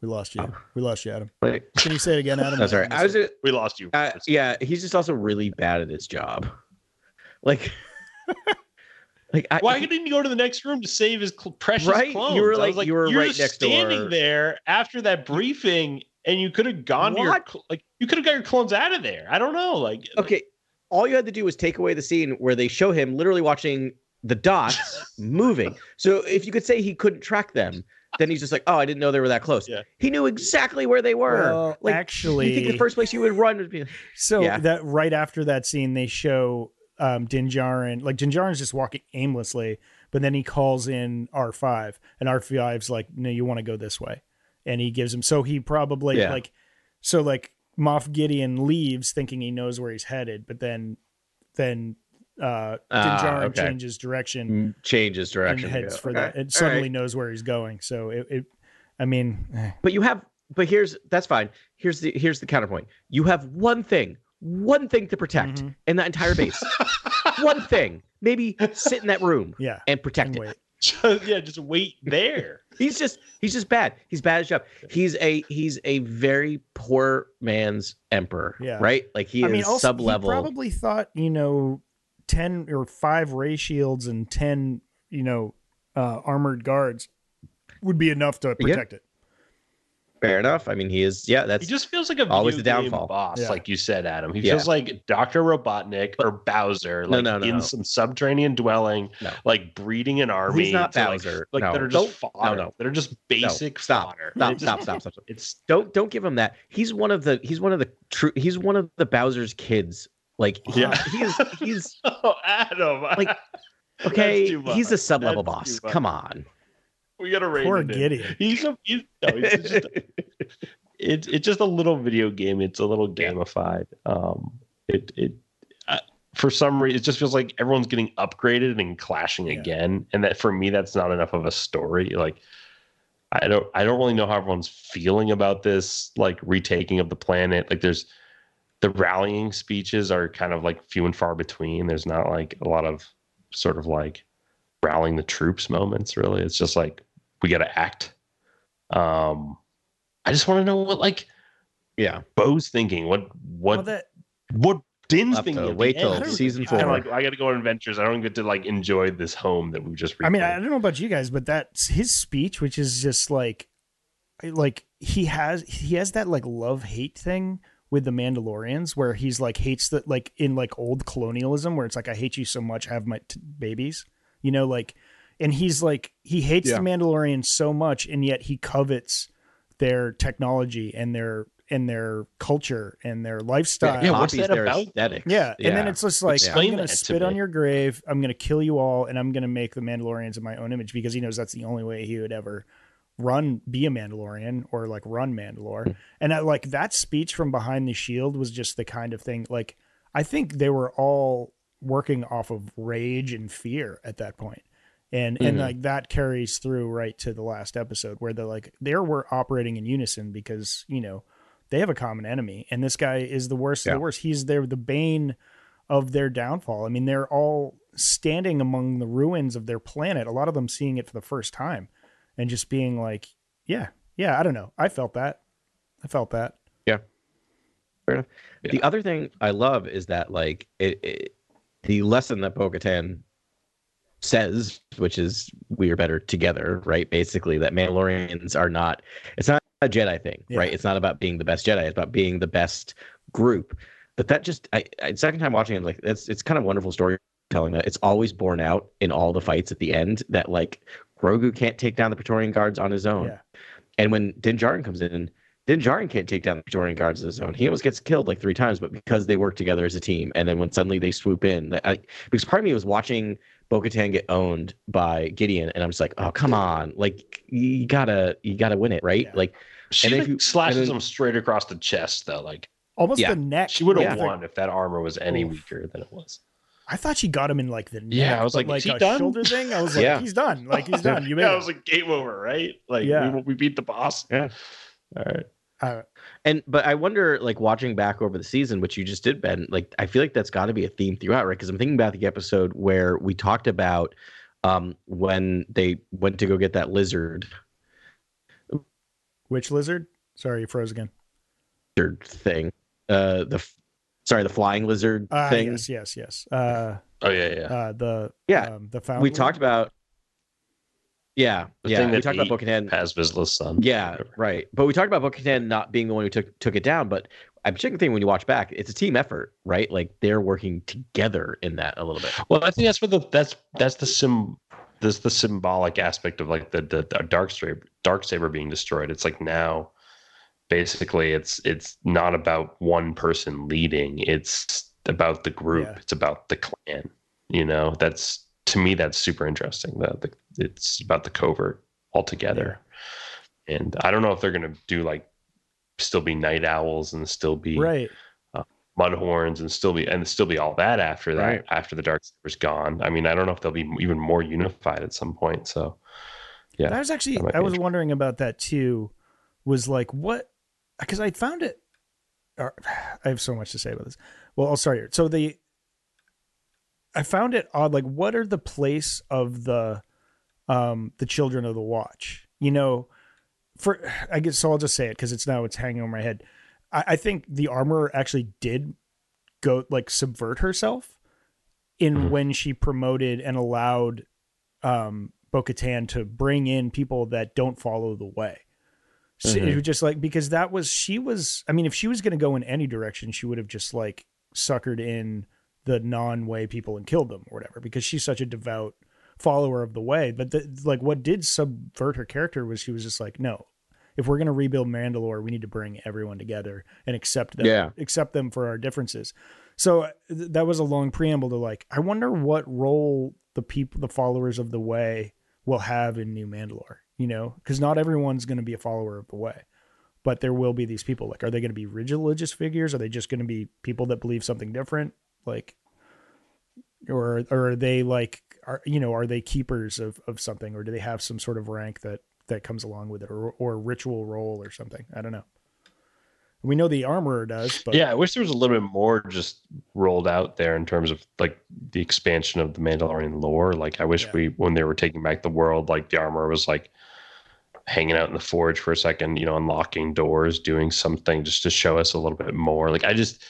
We lost Oh. you. We lost you, Adam. Wait. Can you say it again, Adam? no, sorry. I was just, We lost you. uh, yeah, he's just also really bad at his job. Like, like I, Why didn't you go to the next room to save his cl- precious Right? clones? You were I was like- you were you're right next standing door. there after that briefing, and you could have gone to your cl- like you could have got your clones out of there. I don't know, like okay, all you had to do was take away the scene where they show him literally watching the dots moving. So if you could say he couldn't track them, then he's just like, oh, I didn't know they were that close. Yeah. He knew exactly where they were. Well, like, actually, you think the first place you would run would be So Yeah. that right after that scene, they show um, Din Djarin, like Din Djarin's just walking aimlessly, but then he calls in R five, and R 5s like, "No, you want to go this way," and he gives him. So he probably Yeah. like, so like Moff Gideon leaves thinking he knows where he's headed, but then then uh, Ah, Din okay. changes direction Mm, changes direction. and heads yeah. for Okay. that. It suddenly right. knows where he's going. So it, it I mean, eh, But you have, but here's that's fine. Here's the here's the counterpoint. You have one thing, one thing to protect Mhm. in that entire base. one thing. Maybe sit in that room yeah. and protect And it. Just, yeah, just wait there. He's just he's just bad. He's bad as his job. He's a he's a very poor man's emperor. Yeah. Right? Like he I is mean, also sub level. he probably thought you know ten or five ray shields and ten you know uh, armored guards would be enough to Yeah. protect it. Fair enough. I mean, he is. Yeah, that's. He just feels like a always the downfall. boss, Yeah. like you said, Adam. He Yeah. feels like Doctor Robotnik or Bowser, like no, no, in some subterranean dwelling, No. like breeding an army. He's not to, like- Bowser. Like, No. that are just fodder. no, no. That are just basic stop. fodder. stop, just- stop, stop, stop, stop. It's Don't don't give him that. He's one of the he's one of the true he's one of the Bowser's kids. Like he- Yeah. he's he's oh, Adam. Like, okay. He's a much. sub level That's boss. Come on. We gotta rate Poor it. Gideon. He's a he's, no, he's just it's it's just a little video game. It's a little gamified. Um, it it uh, for some reason it just feels like everyone's getting upgraded and clashing Yeah. again, and that for me that's not enough of a story. Like I don't I don't really know how everyone's feeling about this like retaking of the planet. Like there's the rallying speeches are kind of like few and far between. There's not like a lot of sort of like rallying the troops moments really. It's just like we got to act. Um I just want to know what like Yeah. Bo's thinking. What what Well, that what Din's Up to thinking. at the wait till season He's four. Like I got to go on adventures. I don't get to like enjoy this home that we just. I mean, I don't know about you guys, but that's his speech, which is just like, like he has he has that like love hate thing with the Mandalorians, where he's like hates that like in like old colonialism, where it's like I hate you so much, I have my t- babies, you know, like, and he's like he hates Yeah. the Mandalorians so much, and yet he covets their technology and their and their culture and their lifestyle. Yeah, what's that their about? aesthetics. Yeah, and then it's just like Explain I'm gonna that to spit on your grave. I'm gonna kill you all, and I'm gonna make the Mandalorians in my own image because he knows that's the only way he would ever run, be a Mandalorian or like run Mandalore. Hmm. and I, like that speech from behind the shield was just the kind of thing. Like I think they were all working off of rage and fear at that point. And and Mhm. like that carries through right to the last episode where they're like they were operating in unison because you know they have a common enemy and this guy is the worst of Yeah. the worst. He's they're the bane of their downfall. I mean they're all standing among the ruins of their planet a lot of them seeing it for the first time and just being like yeah yeah i don't know. I felt that. I felt that. Yeah. The other thing I love is that like it, it the lesson that Bo-Katan says, which is we are better together, right? Basically, that Mandalorians are not. It's not a Jedi thing, Yeah. right? It's not about being the best Jedi. It's about being the best group. But that just, I, I second time watching it, like it's it's kind of wonderful storytelling that it's always borne out in all the fights at the end that like Grogu can't take down the Praetorian guards on his own, Yeah. and when Din Djarin comes in. Din Djarin can't take down the Praetorian guards on his own. He almost gets killed like three times, but because they work together as a team, and then when suddenly they swoop in, I, because part of me was watching Bo-Katan get owned by Gideon, and I'm just like, oh come on, like you gotta you gotta win it, right? Yeah. Like she and if like, you- slashes and then- him straight across the chest though. Like almost Yeah. the neck she would have Yeah. won if that armor was any Oof. weaker than it was. i thought she got him in like the neck Yeah, I was but like, is he a done? shoulder thing i was like Yeah. he's done like he's done you made yeah, it. I was like game over, right? Like Yeah. we, we beat the boss. Yeah. All right. Uh, And but I wonder, like watching back over the season, which you just did, Ben. Like I feel like that's got to be a theme throughout, right? Because I'm thinking about the episode where we talked about um, when they went to go get that lizard which lizard sorry you froze again lizard thing, uh, the sorry, the flying lizard uh, thing. yes yes yes uh, Oh yeah, yeah. uh, the Yeah, um, the found we talked about. Yeah, The yeah. thing We that talked about ate Bo-Katan. Paz Vizsla's son. Yeah, right. But we talked about Bo-Katan not being the one who took took it down. But I'm particularly thinking when you watch back, it's a team effort, right? Like they're working together in that a little bit. Well, I think that's what the that's that's the sim this the symbolic aspect of like the the, the dark saber dark saber being destroyed. It's like now basically it's it's not about one person leading. It's about the group. Yeah. It's about the clan. You know, that's to me that's super interesting. That the, it's about the covert altogether. And I don't know if they're gonna do like still be Nite Owls and still be right uh, Mudhorns and still be and still be all that after that Right. after the dark saber's gone. I mean, I don't know if they'll be even more unified at some point. So yeah, I was actually I was wondering about that too. Was like what? Because I found it. or- I have so much to say about this. Well, I'll start here. So the I found it odd. Like, what are the place of the um the children of the watch? You know, for I guess so. I'll just say it because it's now it's hanging over my head. I, I think the armor actually did go like subvert herself in Mhm. when she promoted and allowed um Bo-Katan to bring in people that don't follow the way. So it Mhm. was just like because that was she was I mean if she was going to go in any direction she would have just like suckered in the non-way people and killed them or whatever because she's such a devout follower of the way but the, like what did subvert her character was she was just like no if we're going to rebuild Mandalore we need to bring everyone together and accept them Yeah. accept them for our differences so uh, th- that was a long preamble to like I wonder what role the people the followers of the way will have in New Mandalore, you know, because not everyone's going to be a follower of the way, but there will be these people. Like, are they going to be rigid religious figures? Are they just going to be people that believe something different? Like, or, or are they like, are, you know, are they keepers of, of something or do they have some sort of rank that, that comes along with it or, or ritual role or something? I don't know. We know the armorer does, but yeah, I wish there was a little bit more just rolled out there in terms of like the expansion of the Mandalorian lore. Like I wish Yeah. we when they were taking back the world, like the armorer was like hanging out in the forge for a second, you know, unlocking doors, doing something just to show us a little bit more. Like I just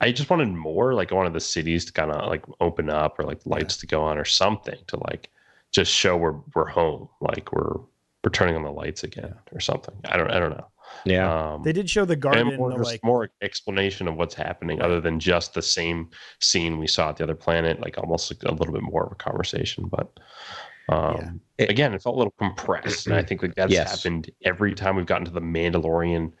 I just wanted more. Like I wanted the cities to kind of like open up or like lights to go on or something to like just show we're we're home. Like we're we're turning on the lights again or something. I don't I don't know. Yeah. Um they did show the garden, and more, the, like, more explanation of what's happening other than just the same scene we saw at the other planet like almost like a little bit more of a conversation but um It- again it felt a little compressed and i think like that's Yes. happened every time we've gotten to the mandalorian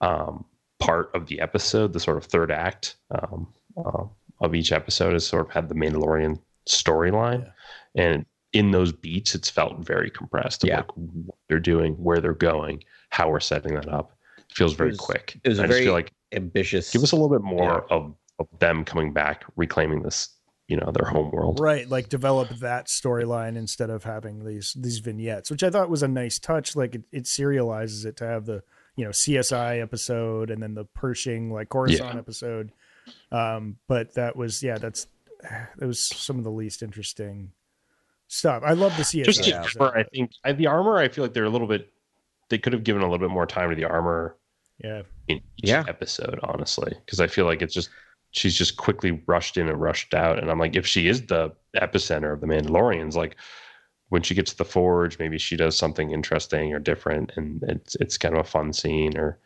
um part of the episode the sort of third act um uh, of each episode has sort of had the mandalorian storyline. And in those beats it's felt very compressed Yeah. like what they're doing where they're going how we're setting that up. It feels very was- quick. it was I very feel like Ambitious. give us a little bit more of, of them coming back reclaiming this you know their home world. Right like develop that storyline instead of having these these vignettes which i thought was a nice touch like it, it serializes it to have the you know csi episode and then the pershing like coruscant Yeah. episode um but that was yeah that's that was some of the least interesting stuff i love the csi just the armor, i think I, the armor i feel like they're a little bit they could have given a little bit more time to the armor yeah in each Yeah. episode honestly because i feel like it's just she's just quickly rushed in and rushed out and i'm like if she is the epicenter of the mandalorians like when she gets to the forge maybe she does something interesting or different and it's it's kind of a fun scene or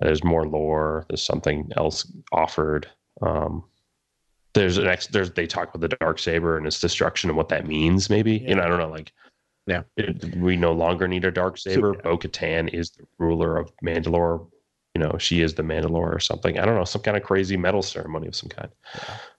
there's more lore there's something else offered um there's an ex there's they talk about the dark saber and its destruction and what that means maybe you know i don't know like Yeah. it, we no longer need a dark saber. bo-katan is the ruler of mandalore you know she is the mandalore or something i don't know some kind of crazy metal ceremony of some kind.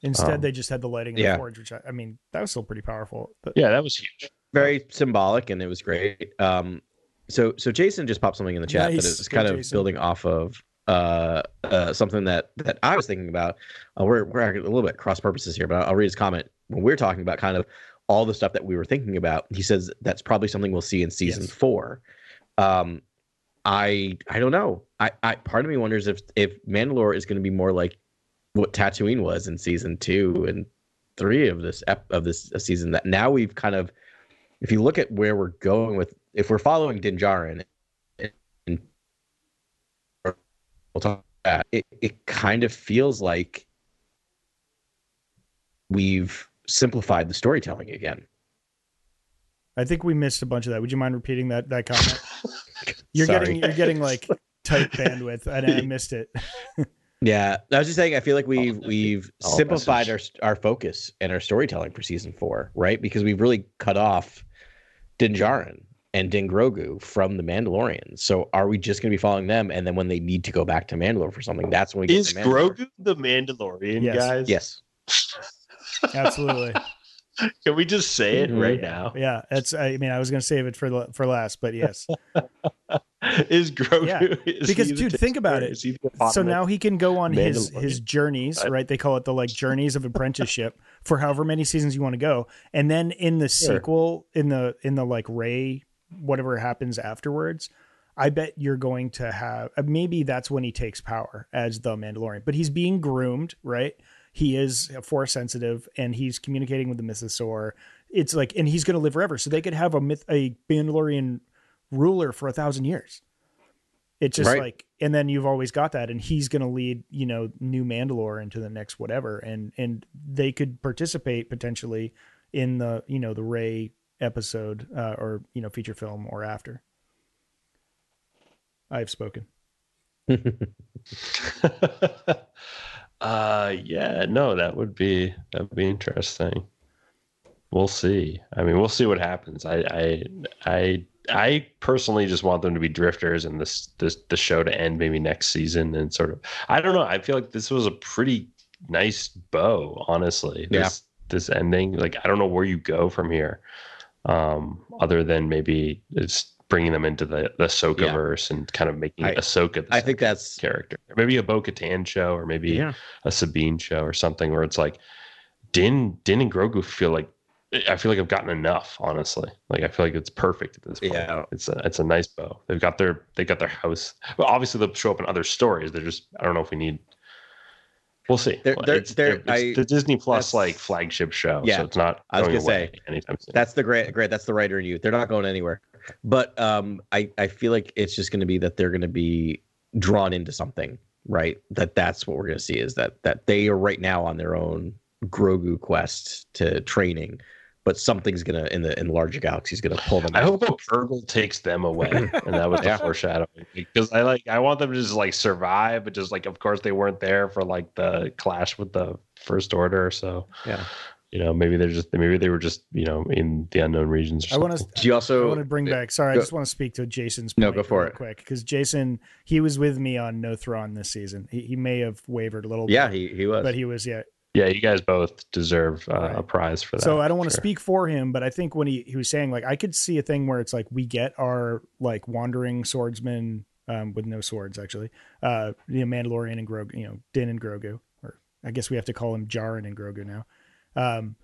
Instead Um, they just had the lighting of yeah. the forge which I, I mean that was still pretty powerful but yeah that was huge very symbolic and it was great. Um, so so Jason just popped something in the chat, Nice. it's Good, kind of Jason. building off of uh, uh, something that that I was thinking about. Uh, we're we're a little bit cross purposes here, but I'll read his comment when we're talking about kind of all the stuff that we were thinking about. He says that's probably something we'll see in season Yes. four. Um, I I don't know. I, I part of me wonders if if Mandalore is going to be more like what Tatooine was in season two and three of this ep- of this season. That now we've kind of, if you look at where we're going with, if we're following Din Djarin, and we'll talk about that, it, it kind of feels like we've simplified the storytelling again. i think we missed a bunch of that would you mind repeating that that comment you're Sorry. getting you're getting like tight bandwidth and i missed it Yeah, I was just saying. I feel like we've we've All simplified our our focus and our storytelling for season four, right? Because we've really cut off Din Djarin and Din Grogu from the Mandalorians. So are we just going to be following them? And then when they need to go back to Mandalore for something, that's when we get Is to Grogu the Mandalorian, Yes. guys? Yes. absolutely Can we just say it Mhm. right now? yeah that's i mean i was gonna save it for the- for last but yes is Grogu? Yeah, is because, he the dude, think about Titular? it. Is he the so now he can go on his his journeys right they call it the like journeys of apprenticeship for however many seasons you want to go. And then in the Sure. sequel in the in the like Rey whatever happens afterwards i bet you're going to have uh, maybe that's when he takes power as the mandalorian. But he's being groomed right? He is force sensitive and he's communicating with the mythosaur. It's like and he's going to live forever. So they could have a myth a mandalorian ruler for a thousand years. It's just Right. like, and then you've always got that, and he's going to lead, you know, new Mandalore into the next whatever, and and they could participate potentially in the, you know, the Rey episode uh, or you know feature film or after. I've spoken. uh yeah, no, that would be that would be interesting. We'll see. I mean, we'll see what happens. I I I I personally just want them to be drifters and this this the show to end maybe next season and sort of I don't know. I feel like this was a pretty nice bow, honestly. Yeah. This this ending. Like I don't know where you go from here. Um, other than maybe it's bringing them into the the Ahsoka Yeah. verse and kind of making I- Ahsoka the I think that's character. Maybe a Bo Katan show or maybe yeah. a Sabine show or something where it's like Din Din and Grogu feel like I feel like I've gotten enough, honestly. Like I feel like it's perfect at this point. Yeah. It's a it's a nice bow. They've got their they got their house. Well, obviously they'll show up in other stories. They're just I don't know if we need We'll see. They're- they're- it's, they're- it's I- the Disney Plus like flagship show. Yeah. So it's not I was going gonna say, anytime soon. That's the great, great. That's the writer in you. They're not going anywhere. But um, I, I feel like it's just going to be that they're going to be drawn into something, right? That that's what we're going to see is that that they are right now on their own Grogu quest to training, but something's gonna in the in the larger galaxy is gonna pull them. I out. hope a Purrgil takes them away, and that was the Yeah. foreshadowing. Because I like, I want them to just like survive, but just like, of course, they weren't there for like the clash with the First Order. So Yeah. you know, maybe they're just maybe they were just you know in the unknown regions. Or I want to. Do you I also want to bring back. Sorry, I just want to speak to Jason's. No, point go for real it. quick because Jason he was with me on No Thrawn this season. He, he may have wavered a little. Yeah, bit, he he was. but he was yeah Yeah, you guys both deserve uh, Right. a prize for that. So I don't want to Sure. speak for him, but I think when he, he was saying like I could see a thing where it's like we get our like wandering swordsman um, with no swords actually, uh, you know, Mandalorian and Grogu, you know, Din and Grogu, or I guess we have to call him Djarin and Grogu now. Um,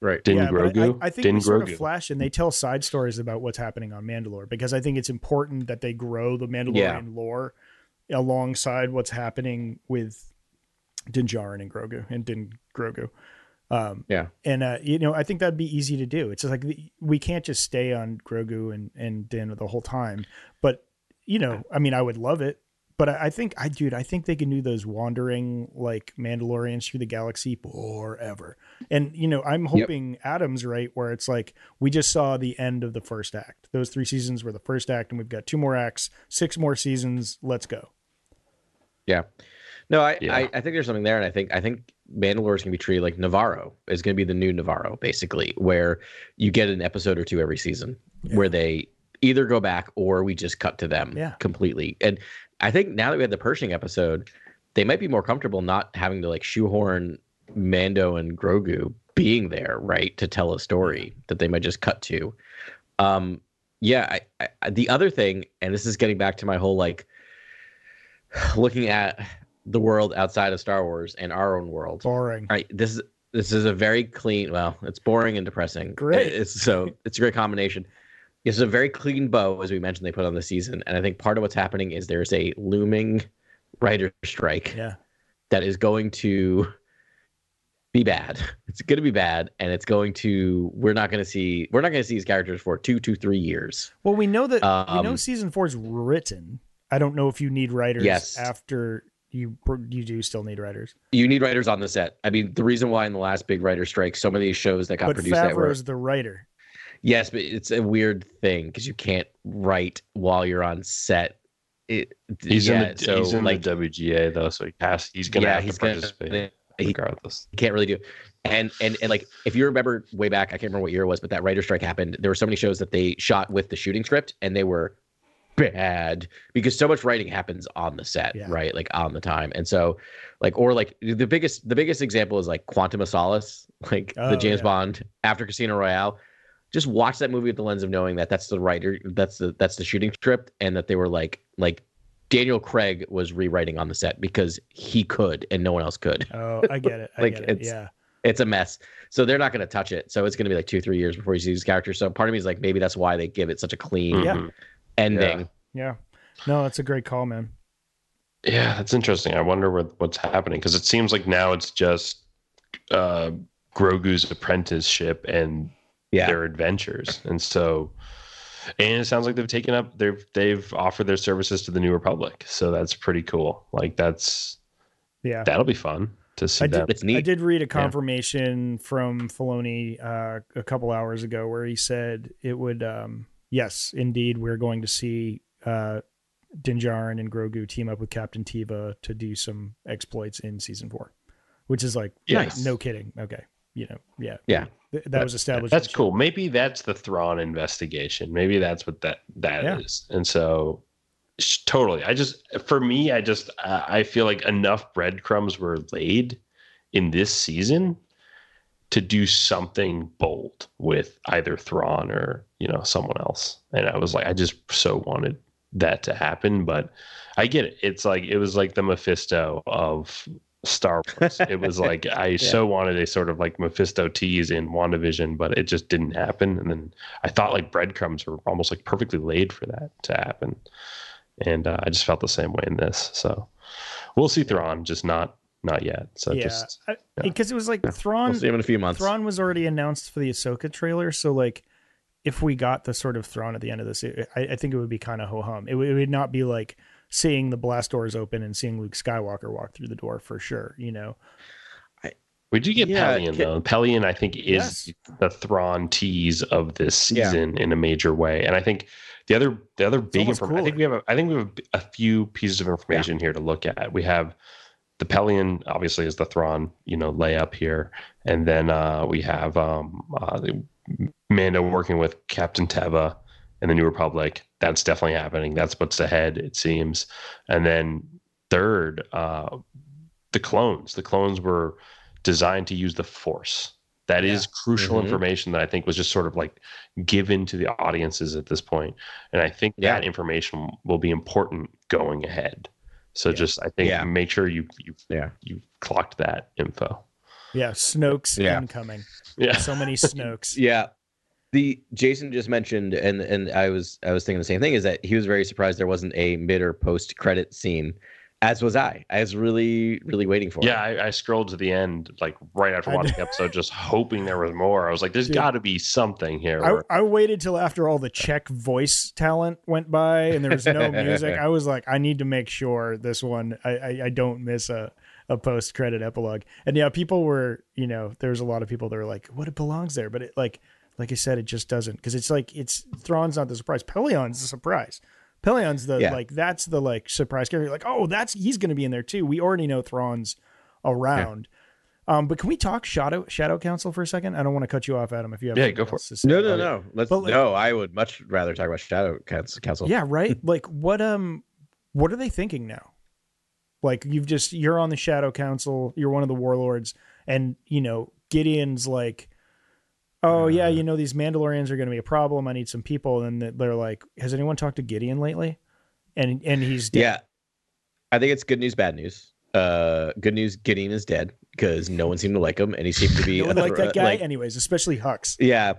right. Din yeah, Grogu. I, I think Din we sort Grogu. of flash and they tell side stories about what's happening on Mandalore because I think it's important that they grow the Mandalorian Yeah. lore alongside what's happening with Din Djarin and Grogu and Din Grogu. Um, Yeah. and uh, you know, I think that'd be easy to do. It's just like the- we can't just stay on Grogu and and Din the whole time. But you know, I mean, I would love it. But I, I think I, dude, I think they can do those wandering like Mandalorians through the galaxy forever. And you know, I'm hoping Adam's right where it's like we just saw the end of the first act. Those three seasons were the first act, and we've got two more acts, six more seasons. Let's go. Yeah. No, I, Yeah. I, I think there's something there, and I think I think Mandalore is going to be treated like Nevarro is going to be the new Nevarro, basically, where you get an episode or two every season where they either go back or we just cut to them Yeah. completely. And I think now that we had the Pershing episode, they might be more comfortable not having to like shoehorn Mando and Grogu being there, right, to tell a story that they might just cut to. Um, yeah, I, I, the other thing, and this is getting back to my whole like looking at the world outside of Star Wars and our own world. Boring. All right, this is this is a very clean. Well, it's boring and depressing. Great. It's so it's a great combination. It's a very clean bow, as we mentioned. They put on the season, and I think part of what's happening is there's a looming writer strike Yeah. that is going to be bad. It's going to be bad, and it's going to. We're not going to see. We're not going to see these characters for two to three years. Well, we know that we know Um, season four is written. I don't know if you need writers Yes. after you you do still need writers. You need writers on the set. I mean, the reason why in the last big writer strike, so many of these shows that got But produced that were Favreau's the writer. Yes, but it's a weird thing because you can't write while you're on set. It, He's yeah, in the so he's in like the WGA though, so he has he's gonna yeah, have he's to gonna participate he regardless. can't really do. And and and like if you remember way back, I can't remember what year it was, but that writer strike happened. There were so many shows that they shot with the shooting script, and they were bad because so much writing happens on the set, Yeah. right? Like on the time, and so like or like the biggest the biggest example is like Quantum of Solace, like Oh, the James yeah. Bond after Casino Royale. just watch that movie with the lens of knowing that that's the writer, that's the that's the shooting script, and that they were like like Daniel Craig was rewriting on the set because he could and no one else could. Oh, I get it. I Like, get it. it's- Yeah. It's a mess. So they're not going to touch it. So it's going to be like two, three years before you see these characters. So part of me is like, maybe that's why they give it such a clean Yeah. Ending. Yeah. No, that's a great call, man. Yeah, that's interesting. I wonder what, what's happening because it seems like now it's just uh, Grogu's apprenticeship and Yeah. their adventures, and so and it sounds like they've taken up they've they've offered their services to the New Republic, so that's pretty cool. Like that's Yeah. that'll be fun to see I did- them. It's I did read a confirmation from Filoni uh, a couple hours ago where he said it would, um, yes, indeed, we're going to see uh, Din Djarin and Grogu team up with Captain Teva to do some exploits in season four, which is like, Yes. no kidding. Okay. You know, yeah. Yeah. Th- that was established. That's cool. Maybe that's the Thrawn investigation. Maybe that's what that that is. Yeah. And so, totally. I just, for me, I just, uh, I feel like enough breadcrumbs were laid in this season to do something bold with either Thrawn or you know someone else. And I was like, I just so wanted that to happen, but I get it. It's like it was like the Mephisto of Star Wars. it was like I so wanted a sort of like Mephisto tease in WandaVision, but it just didn't happen. And then I thought like breadcrumbs were almost like perfectly laid for that to happen. And uh, I just felt the same way in this. So we'll see Thrawn, just not not yet. So Yeah. just I- Because it was like Thrawn. We'll see him in a few months. Thrawn was already announced for the Ahsoka trailer, so like if we got the sort of Thrawn at the end of this, it, I, I think it would be kind of ho hum. It, would- it would not be like seeing the blast doors open and seeing Luke Skywalker walk through the door for sure. You know, we do get Yeah, Pellaeon ca- though. Pellaeon, I think, is Yes. the Thrawn tease of this Yeah. season in a major way. And I think the other the other big information. I think we have a, I think we have a, a few pieces of information here to look at. We have the Pellaeon, obviously, is the Thrawn, you know, layup here, and then uh, we have um, uh, Mando working with Captain Teva in the New Republic. That's definitely happening. That's what's ahead, it seems. And then third, uh, the clones. The clones were designed to use the Force. That is crucial Mhm. information that I think was just sort of like given to the audiences at this point. And I think Yeah. that information will be important going ahead. So Yeah. just I think Yeah. make sure you you Yeah. you clocked that info. yeah, Snoke's Yeah. incoming. Yeah. So many Snokes. Yeah. The Jason just mentioned, and and I was I was thinking the same thing. Is that he was very surprised there wasn't a mid or post credit scene, as was I. I was really really waiting for. Yeah, it. I, I scrolled to the end like right after watching the episode, just hoping there was more. I was like, "There's got to be something here." I, I waited till after all the Czech voice talent went by and there was no music. I was like, I need to make sure this one I, I, I don't miss a, a post credit epilogue. And yeah, people were you know there was a lot of people that were like, what it belongs there, but it like like I said, it just doesn't because it's like it's Thrawn's not the surprise, Pellaeon's the surprise. Pellaeon's the Yeah. like that's the like surprise character. Like oh that's he's going to be in there too. We already know Thrawn's around. Um, but can we talk Shadow Shadow Council for a second? I don't want to cut you off, Adam. If you have Yeah, go for else to. No, no, no. Let's But, like- no. I would much rather talk about Shadow Council. Council. Yeah, right. like what um what are they thinking now? Like you've just you're on the Shadow Council, you're one of the warlords, and you know, Gideon's like, Oh yeah, you know, these Mandalorians are gonna be a problem. I need some people. And they're like, Has anyone talked to Gideon lately? And and he's dead. Yeah. I think it's good news, bad news. Uh, good news, Gideon is dead because no one seemed to like him, and he seemed to be No one like that guy, like- anyways, especially Hux. yeah,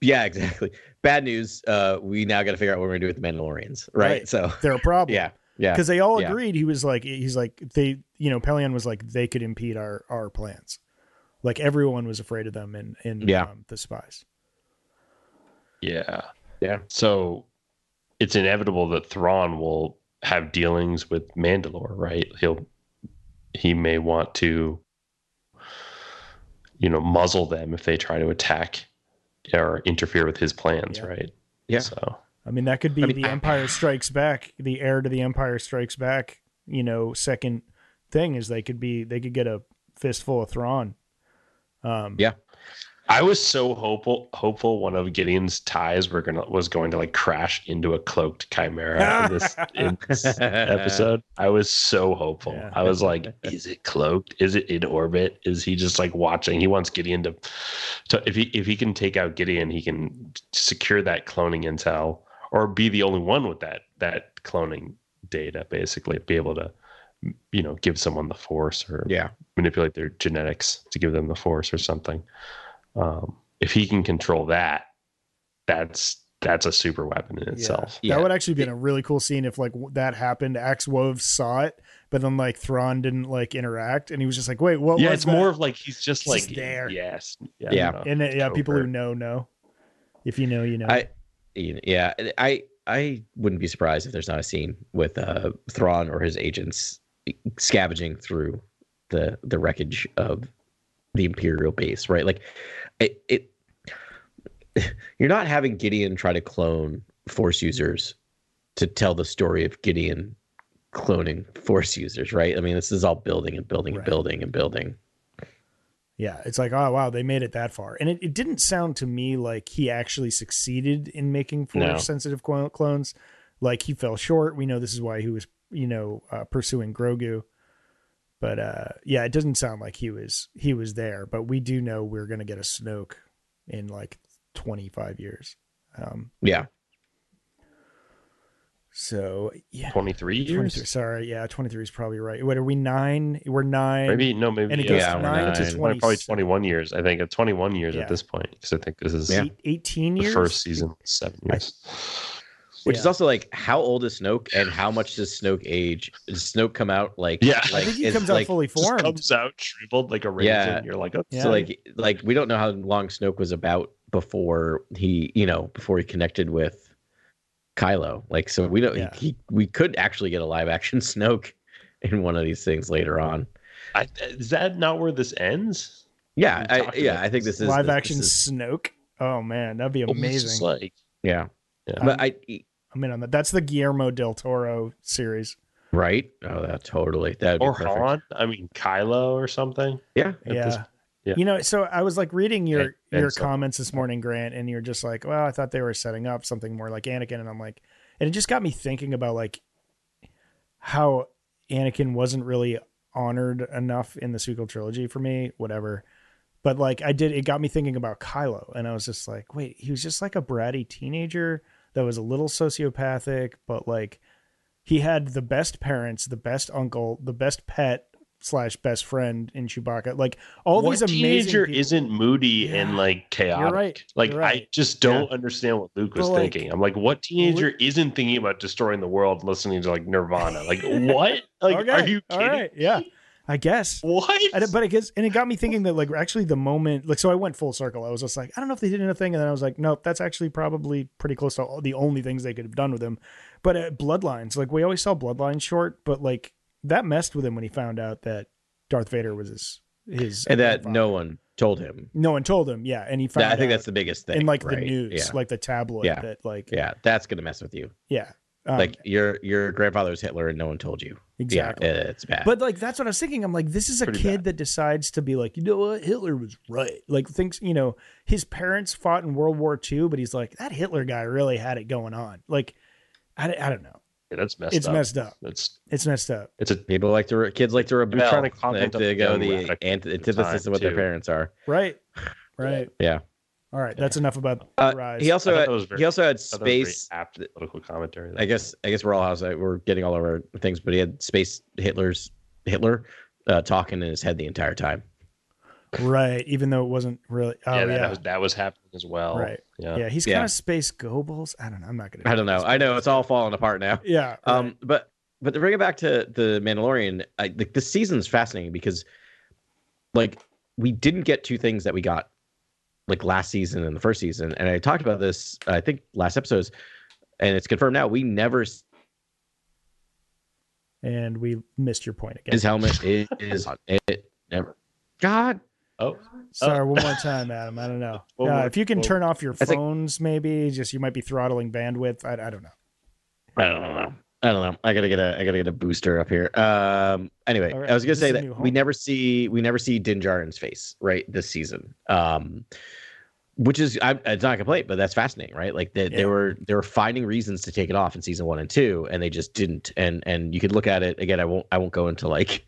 yeah, exactly. Bad news. Uh, we now got to figure out what we're gonna do with the Mandalorians, right? Right. So They're a problem. yeah, yeah, Because they all Yeah. agreed he was like he's like they you know, Pellaeon was like they could impede our our plans. Like everyone was afraid of them in in Yeah. um, the spies. yeah, yeah. So it's inevitable that Thrawn will have dealings with Mandalore, right? He'll he may want to you know muzzle them if they try to attack or interfere with his plans, Yeah. right? Yeah. So I mean, that could be I mean, the I- Empire Strikes Back, the heir to the Empire Strikes Back. You know, second thing is they could be they could get a fistful of Thrawn. Um, Yeah. I was so hopeful hopeful one of Gideon's TIEs were gonna was going to like crash into a cloaked Chimaera in this, in this episode. I was so hopeful. Yeah. I was like, is it cloaked? Is it in orbit? Is he just like watching? He wants Gideon to, to if he if he can take out Gideon, he can secure that cloning intel or be the only one with that that cloning data, basically be able to you know give someone the force or Yeah. manipulate their genetics to give them the force or something. Um, if he can control that, that's that's a super weapon in itself. Yeah. That would actually be a really cool scene if like that happened. Axe Woves saw it, but then like Thrawn didn't like interact, and he was just like, "Wait, what?" yeah, was it's that? more of like he's just He's like just there. Yes. Yeah. you know, And uh, yeah, people who know know. If you know, you know. I, yeah, I, I wouldn't be surprised if there's not a scene with uh, Thrawn or his agents scavenging through the the wreckage of the Imperial base, right? Like, it, it you're not having Gideon try to clone Force users to tell the story of Gideon cloning Force users, right? I mean, this is all building and building and Right. building and building. Yeah, it's like, oh wow, they made it that far, and it, it didn't sound to me like he actually succeeded in making force sensitive clone- clones. Like he fell short. We know this is why he was, you know, uh, pursuing Grogu. But uh, yeah, it doesn't sound like he was he was there. But we do know we're gonna get a Snoke in like twenty five years. Um, Yeah, so yeah, 23 years. 23, sorry, yeah, twenty three is probably right. What are we nine? We're nine. Maybe no, maybe And it yeah, goes from nine to nine. twenty. probably 21 years. I think at 21 years Yeah. at this point because I think this is Yeah. eighteen years. first season, seven years. Which Yeah. is also like, how old is Snoke, and how much does Snoke age? Does Snoke come out like? Yeah. I think he is, comes out like, fully formed. comes out shriveled like a raisin. Yeah. You're like, oh, Yeah. So like like we don't know how long Snoke was about before he you know before he connected with Kylo. Like so we don't Yeah. he, we could actually get a live action Snoke in one of these things later on. I, is that not where this ends? Yeah, I, yeah, I think this is live this- action this is- Snoke. Oh man, that'd be amazing. like yeah. Yeah. But I I'm in on that. That's the Guillermo del Toro series. right? Oh, that totally. That would or be perfect. Han. I mean, Kylo or something. Yeah. Yeah. this- yeah. You know, so I was like reading your And- and your so- comments this morning, Grant, and you're just like, well, I thought they were setting up something more like Anakin, and I'm like, and it just got me thinking about like how Anakin wasn't really honored enough in the sequel trilogy for me, whatever. But like I did, it got me thinking about Kylo, and I was just like, wait, he was just like a bratty teenager that was a little sociopathic, but like he had the best parents, the best uncle, the best pet slash best friend in Chewbacca. Like all what these amazing teenager people- isn't moody and like chaotic? right. Like You're right. I just don't understand what Luke was But, like, thinking. I'm like, what teenager isn't thinking about destroying the world, listening to like Nirvana? Like what? Like, Okay, are you all kidding? right, yeah, I guess. What? I, but it gets and it got me thinking that like actually the moment like so I went full circle. I was just like I don't know if they did anything, and then I was like nope, that's actually probably pretty close to all, the only things they could have done with him. But uh, Bloodlines, like we always saw Bloodlines short, but like that messed with him when he found out that Darth Vader was his his And that grandfather. no one told him. no one told him. Yeah, and he found That, I think out that's the biggest thing. in like right? the news, Yeah. like the tabloid Yeah. that like yeah, that's gonna mess with you. yeah. Um, like your your grandfather was Hitler and no one told you. exactly. Yeah, it's bad. But like that's what I was thinking. I'm like, this is a Pretty kid bad. that decides to be like, you know what, Hitler was right. Like thinks, you know, his parents fought in World War II, but he's like, that Hitler guy really had it going on. Like, I, I don't know. Yeah, that's messed up. It's up. messed up. It's It's messed up. it's a People like to re- kids like to rebel. trying to They comment like to go the radical ant- at the antithesis of what their parents are. Right. Right. Yeah. All right. That's enough about Uh, Rise. he also had, that very- he also had I thought that was very space. apt political commentary. I guess I guess we're all house. We're getting all over things, but he had space Hitler's Hitler uh, talking in his head the entire time. right. Even though it wasn't really. Oh, yeah, yeah. that, Was, that was happening as well. Right. Yeah. yeah. He's Yeah. kind of space Goebbels. I don't know. I'm not going to. I don't know. I know it's all falling apart now. Yeah. right. Um, but but to bring it back to the Mandalorian, I, like this season's fascinating because, like, we didn't get two things that we got like last season and the first season, and I talked about this I think last episodes, and it's confirmed now. We never and we missed your point again. his helmet is, is on it never. God, Oh, Sorry, one more time, Adam. I don't know. Uh, more- if you can one- turn off your I think- phones, maybe just you might be throttling bandwidth. I, I don't know. I don't know. I don't know. I gotta get a I gotta get a booster up here. Um. Anyway, right, I was gonna say that we never see we never see Din Djarin's face right this season. Um, which is I, it's not a complaint, but that's fascinating, right? Like they, Yeah. they were they were finding reasons to take it off in season one and two, and they just didn't. And and you could look at it again. I won't I won't go into like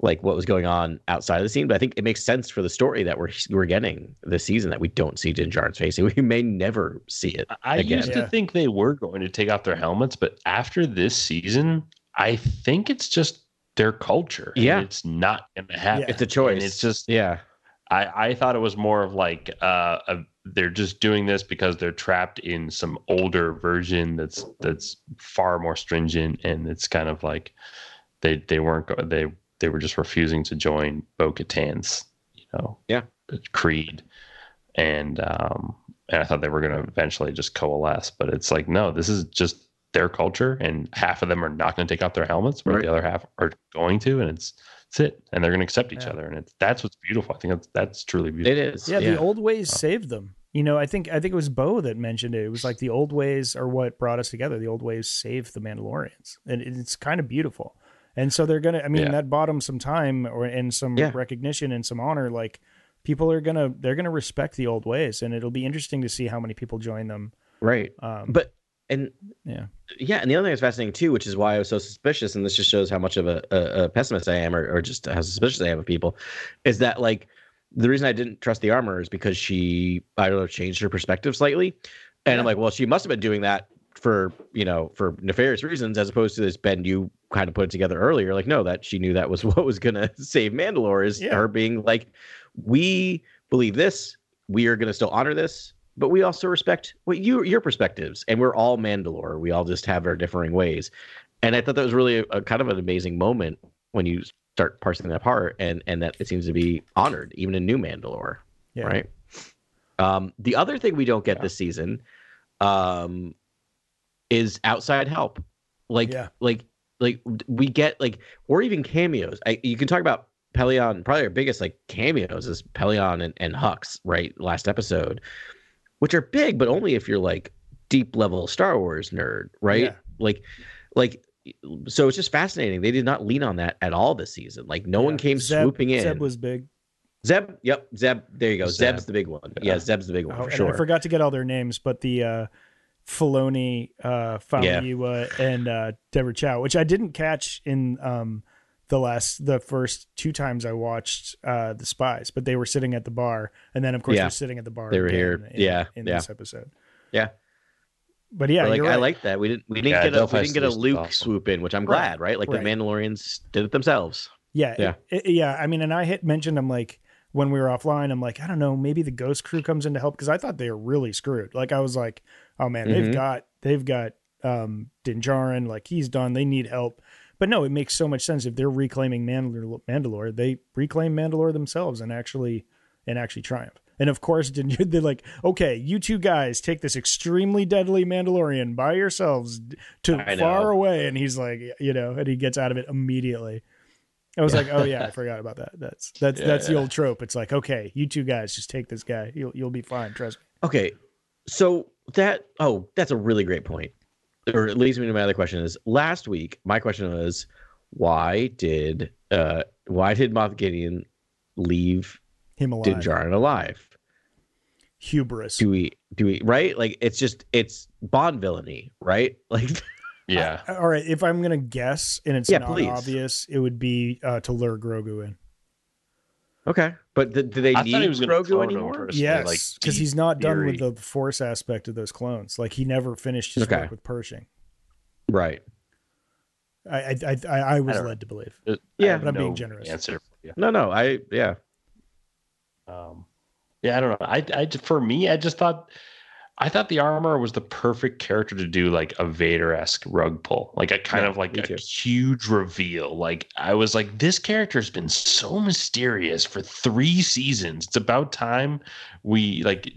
like what was going on outside of the scene, but I think it makes sense for the story that we're we're getting this season that we don't see Din Djarin's face, we may never see it. I again. used Yeah. to think they were going to take off their helmets, but after this season, I think it's just their culture. and Yeah. it's not going to happen. Yeah. It's a choice. And it's just yeah. I, I thought it was more of like uh, a, they're just doing this because they're trapped in some older version that's that's far more stringent, and it's kind of like they they weren't go- they they were just refusing to join Bo Katan's you know Yeah. creed, and um and I thought they were going to eventually just coalesce, but it's like no, this is just their culture, and half of them are not going to take off their helmets, but Right. the other half are going to, and it's that's it, and they're going to accept each Yeah. other, and it's that's what's beautiful. I think that's that's truly beautiful. It is. Yeah, the old ways saved them. You know, I think I think it was Bo that mentioned it. It was like the old ways are what brought us together. The old ways saved the Mandalorians, and it's kind of beautiful. And so they're gonna. I mean, Yeah. that bought them some time or and some Yeah. recognition and some honor. Like people are gonna they're gonna respect the old ways, and it'll be interesting to see how many people join them. right. Um, But and yeah, yeah, and the other thing that's fascinating too, which is why I was so suspicious, and this just shows how much of a, a, a pessimist I am, or, or just how suspicious I am of people, is that like the reason I didn't trust the armor is because she I don't know changed her perspective slightly, and I'm like, well, she must have been doing that for you know for nefarious reasons, as opposed to this Ben you kind of put it together earlier. Like, no, that she knew that was what was gonna save Mandalore is Yeah. her being like, we believe this, we are gonna still honor this, but we also respect what you your perspectives, and we're all Mandalore. We all just have our differing ways, and I thought that was really a, a kind of an amazing moment when you start parsing that apart, and and that it seems to be honored even in New Mandalore, yeah, right? Um, the other thing we don't get this season, um, is outside help, like Yeah. like like we get like or even cameos. I, you can talk about Pellaeon. Probably our biggest like cameos is Pellaeon and, and Hux, right? Last episode, which are big, but only if you're like deep level Star Wars nerd, right? Yeah. Like, like. So it's just fascinating. They did not lean on that at all this season. Like no one came Zeb- swooping in. Zeb was big. Zeb, yep, Zeb. There you go. Zeb. Zeb's the big one. Yeah. Yeah, Zeb's the big one Oh, for sure. I forgot to get all their names, but the uh, Filoni, uh, Famuyiwa, and uh, Deborah Chow, which I didn't catch in um, the last, the first two times I watched uh, the Spies, but they were sitting at the bar, and then of course Yeah. they're sitting at the bar. They were here. in, Yeah, in yeah. this episode. Yeah. But yeah, But, like you're I like that. We didn't we didn't Yeah, get a we didn't get a Solutions is Luke awesome. swoop in, which I'm Right, glad, right? Like right. the Mandalorians did it themselves. Yeah, Yeah. it- it- yeah. I mean, and I hit mentioned I'm like when we were offline, I'm like, I don't know, maybe the Ghost Crew comes in to help because I thought they were really screwed. Like I was like, oh man, they've Mhm. got they've got um Din Djarin, like he's done. They need help. But no, it makes so much sense if they're reclaiming Mandalore. Mandalore they reclaim Mandalore themselves and actually and actually triumph. And of course, Din, they're like, okay, you two guys take this extremely deadly Mandalorian by yourselves to far away, and he's like, you know, and he gets out of it immediately. I was like, oh yeah, I forgot about that. That's that's that's the old trope. It's like, okay, you two guys just take this guy. You'll you'll be fine. Trust me. Okay. So that oh, that's a really great point. Or it leads me to my other question is last week, my question was why did uh why did Moff Gideon leave Him alive. Djarin alive? Hubris. Do we do we right? Like it's just it's Bond villainy, right? Like Yeah. Uh, All right, if I'm gonna guess, and it's Yeah, not please. obvious, it would be uh, to lure Grogu in. okay. But th- do they I need he was Grogu anymore? personally, Yes, because deep he's not done with the Force aspect of those clones. Like he never finished his Okay. work with Pershing. Right. I I I, I, I was don't- led to believe. I Yeah, but I'm being generous. Answer. Yeah. No, no, I yeah. Um, yeah, I don't know. I, I, for me, I just thought, I thought the armor was the perfect character to do like a Vader esque rug pull, like a kind Yeah, of like a too. huge reveal. Like I was like, this character's been so mysterious for three seasons. It's about time we like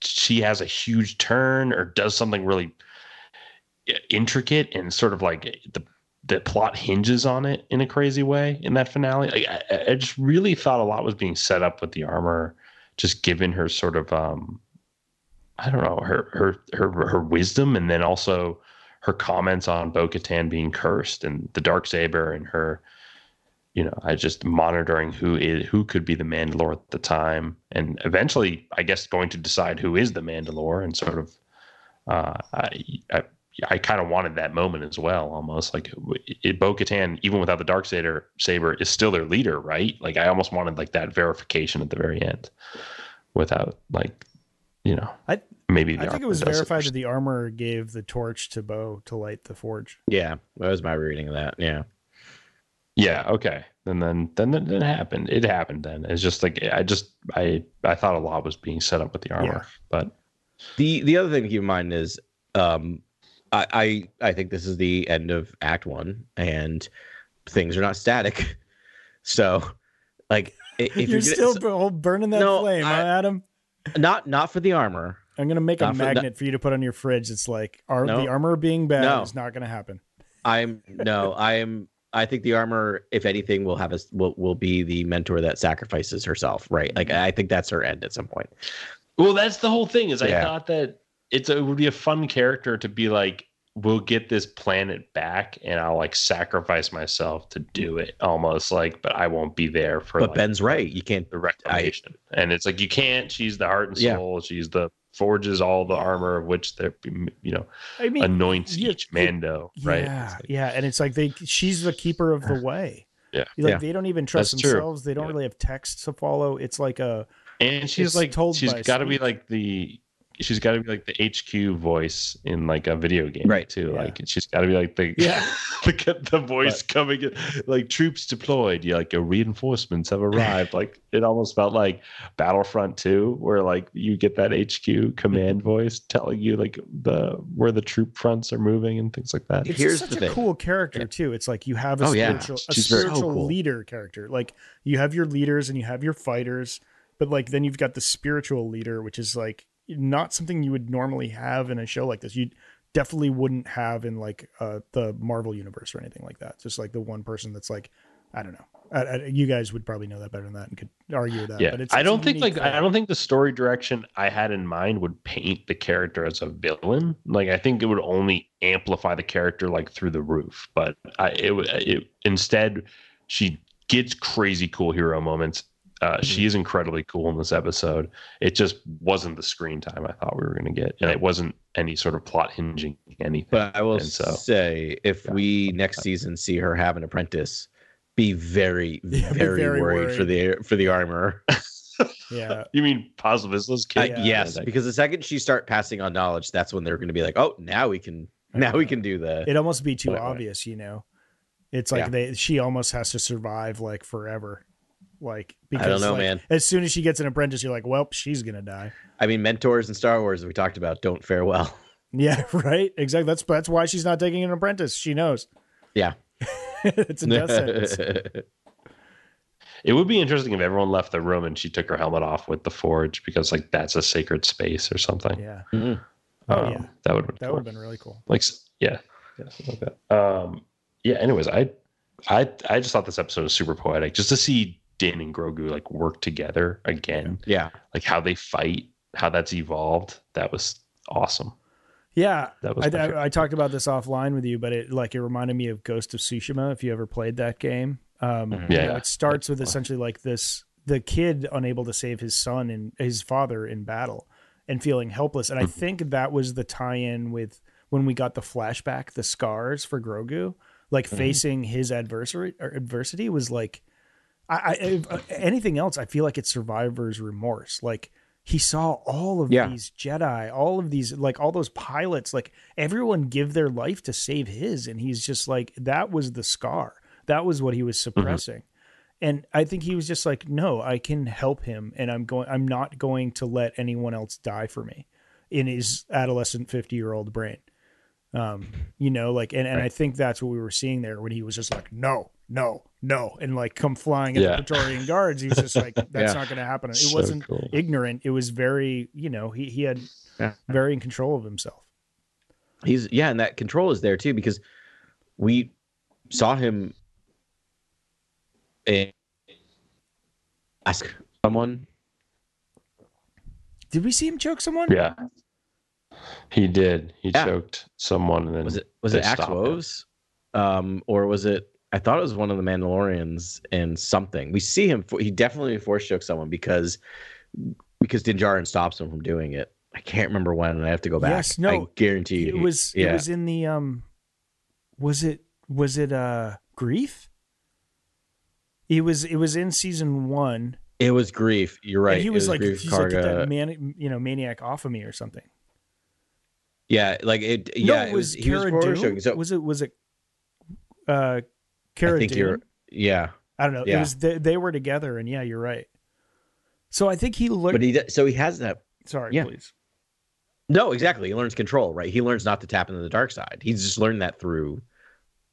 she has a huge turn or does something really intricate and sort of like the the plot hinges on it in a crazy way in that finale. I, I, I just really thought a lot was being set up with the armor, just given her sort of um, I don't know her her her her wisdom, and then also her comments on Bo-Katan being cursed and the dark saber and her you know, I just monitoring who is who could be the Mandalore at the time, and eventually, I guess, going to decide who is the Mandalore, and sort of, uh, I, I, I kind of wanted that moment as well, almost like it, Bo-Katan, even without the dark saber, saber is still their leader, right? Like I almost wanted like that verification at the very end, without like, you know, I maybe I think it was verified that the armor gave the torch to Bo to light the forge. Yeah, that was my reading of that. Yeah. Yeah. Okay. And then then then it happened. It happened. Then it's just like I just I I thought a lot was being set up with the armor, Yeah. but The the other thing to keep in mind is um I, I I think this is the end of act one and things are not static. So like if You're you're, still gonna, bu- burning that No, flame, huh, Adam? Not not for the armor. I'm gonna make a for- magnet for you to put on your fridge. It's like ar- No. the armor being bad No. is not gonna happen. I'm no, I am I think the armor, if anything, will have us will will be the mentor that sacrifices herself, right? Like mm-hmm. I think that's her end at some point. Well, that's the whole thing. Is I Yeah. thought that it's a, it would be a fun character to be like, we'll get this planet back, and I'll like sacrifice myself to do it, almost like, but I won't be there for. But like, Ben's right. You can't the reclamation, and it's like you can't. She's the heart and Yeah. soul. She's the forges all the armor of which they're you know I mean, anoints you- each Mando, right? Yeah, like- yeah, and it's like they she's the keeper of the way. Yeah. like Yeah. they don't even trust That's true. themselves. They don't Yeah. really have text to follow. It's like a and she's like told she's got to be like the she's got to be like the HQ voice in like a video game, Right. Too Yeah. like she's got to be like the Yeah. look at the voice coming in, like troops deployed. Yeah, like your reinforcements have arrived. like it almost felt like Battlefront 2, where like you get that HQ command mm-hmm. voice telling you like the where the troop fronts are moving and things like that. it's Here's just the such a thing. cool character too. It's like you have a Oh, yeah. spiritual, a She's very- so spiritual cool. leader character. Like you have your leaders and you have your fighters, but like then you've got the spiritual leader, which is like not something you would normally have in a show like this. You definitely wouldn't have in like uh, the Marvel universe or anything like that. Just like the one person that's like, I don't know. I, I, you guys would probably know that better than that and could argue with that. Yeah, but it's I don't think like thing. I don't think the story direction I had in mind would paint the character as a villain. Like I think it would only amplify the character like through the roof. But I it, would- it instead she gets crazy cool hero moments. Uh, She Mm-hmm. is incredibly cool in this episode. It just wasn't the screen time I thought we were going to get, and it wasn't any sort of plot hinging anything. But I will so- say, if Yeah. we next season see her have an apprentice, be very, Yeah, be very, very worried, for the for the armor. Yeah. you mean Paz Vizsla's Uh. Yeah. yes, because the second she start passing on knowledge, that's when they're going to be like, oh, now we can, now we can do the. It'd almost be too Right, right. obvious, you know. It's like Yeah. they she almost has to survive like forever. Like because I don't know, like, man. As soon as she gets an apprentice, you're like, well, she's gonna die. I mean, mentors in Star Wars we talked about don't fare well. Yeah, right. Exactly. That's that's why she's not taking an apprentice. She knows. Yeah. it's a death sentence. It would be interesting if everyone left the room and she took her helmet off with the forge because like that's a sacred space or something. Yeah, Mhm. Oh, Um, yeah. that would have been that cool. would have been really cool. like yeah, yeah, something like that. Um, yeah. Anyways, I, I, I just thought this episode was super poetic. Just to see Din and Grogu like work together again, yeah. like how they fight, how that's evolved. That was awesome. Yeah, That was I. I, I talked about this offline with you, but it like it reminded me of Ghost of Tsushima. If you ever played that game, um, Mhm. you Yeah, know, it starts with essentially like this: the kid unable to save his son and his father in battle, and feeling helpless. And I Mm-hmm. think that was the tie-in with when we got the flashback, the scars for Grogu, like Mm-hmm. facing his adversary or adversity was like, I, uh, anything else, I feel like it's survivor's remorse, like. He saw all of Yeah. these Jedi, all of these, like all those pilots, like everyone give their life to save his. And he's just like, that was the scar. That was what he was suppressing. And I think he was just like, no, I can help him. And I'm going, I'm not going to let anyone else die for me in his adolescent 50 year old brain. Um, you know, like, and, and I think that's what we were seeing there when he was just like, no, no, no. And like come flying at Yeah. the Praetorian guards. He was just like, that's Yeah. not going to happen. It So wasn't cool. ignorant. It was very, you know, he, he had Yeah. very in control of himself. He's yeah, and that control is there too because we saw him ask someone. Did we see him choke someone? Yeah. He did. He Yeah. choked someone and then Was it was it Axe. Woves? Um, or was it? I thought it was one of the Mandalorians and something. We see him. He definitely force choke someone because because Din Djarin stops him from doing it. I can't remember when, and I have to go back. Yes, no, I guarantee you. It was yeah. it was in the um was it was it uh Greef? It was it was in season one. It was Greef. You're right. And he It was, like Greef he's like get that man you know, maniac off of me or something. yeah, like it. Yeah, no, it was. was He was Dune? So was it was it uh Cara I think Dune? you're. Yeah, I don't know. It was they, they were together and yeah, you're right. So I think he learned. but he. So he has that. sorry, yeah. please. No, exactly. He learns control, right? He learns not to tap into the dark side. He's just learned that through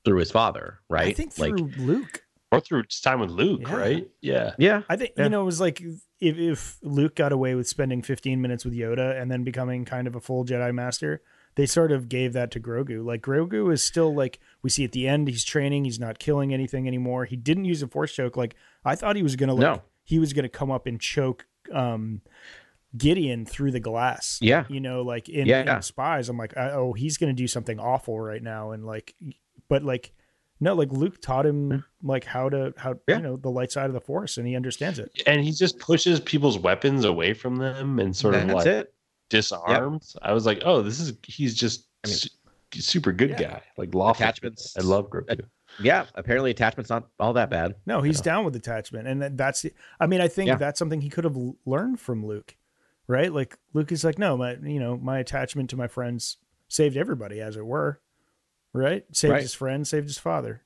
through his father, right? I think like through Luke. or through his time with Luke, Yeah. right? Yeah. yeah, I think Yeah. you know it was like if, if Luke got away with spending 15 minutes with Yoda and then becoming kind of a full Jedi master, they sort of gave that to Grogu. Like Grogu is still like we see at the end he's training, he's not killing anything anymore. He didn't use a force choke. Like I thought he was gonna like No. he was gonna come up and choke um Gideon through the glass. Yeah. You know, like in, Yeah. in Spies, I'm like, oh, he's gonna do something awful right now, and like, but like, no, like Luke taught him like how to how Yeah. you know the light side of the Force, and he understands it. And he just pushes people's weapons away from them and sort of that's like it. Disarms. I was like, oh, this is he's just I mean- su- super good Yeah. guy. Like lawful. Attachments. I love Grogu. Yeah, apparently attachment's not all that bad. No, he's down with attachment, and that- that's. I mean, I think Yeah. that's something he could have learned from Luke, right? Like Luke is like, no, my you know my attachment to my friends saved everybody, as it were, right? Saved Right. his friend, saved his father.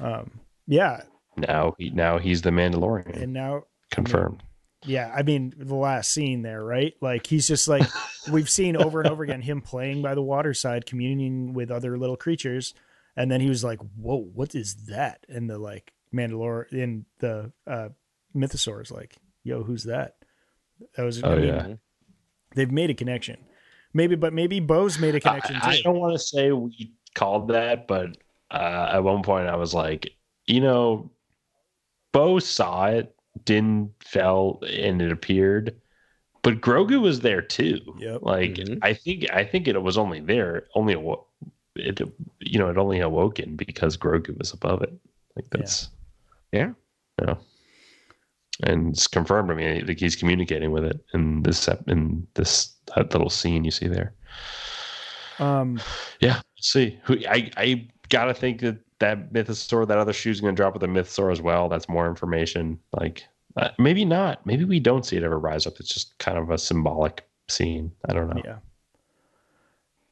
Um, yeah, Now he now he's the Mandalorian. and now confirmed. Yeah, I mean the last scene there, right? Like he's just like we've seen over and over again him playing by the waterside, communing with other little creatures, and then he was like, "Whoa, what is that?" And the like Mandalore in the uh, Mythosaur is like, "Yo, who's that?" That was. Oh, I mean, yeah. they've made a connection. Maybe, but maybe Bo's made a connection I, I don't want to say we called that, but uh, at one point I was like, you know, Bo saw it, Din fell, and it appeared, but Grogu was there too. Yep. Like Mhm. I think I think it was only there, only awo- it you know it only awoken because Grogu was above it. Like that's Yeah. yeah. And it's confirmed. I mean, like he's communicating with it in this in this that little scene you see there. Um, Yeah, let's see. Who I I gotta think that that mythosaur, that other shoe's gonna drop with a mythosaur as well. That's more information. Like uh, maybe not. Maybe we don't see it ever rise up. It's just kind of a symbolic scene. I don't know. yeah.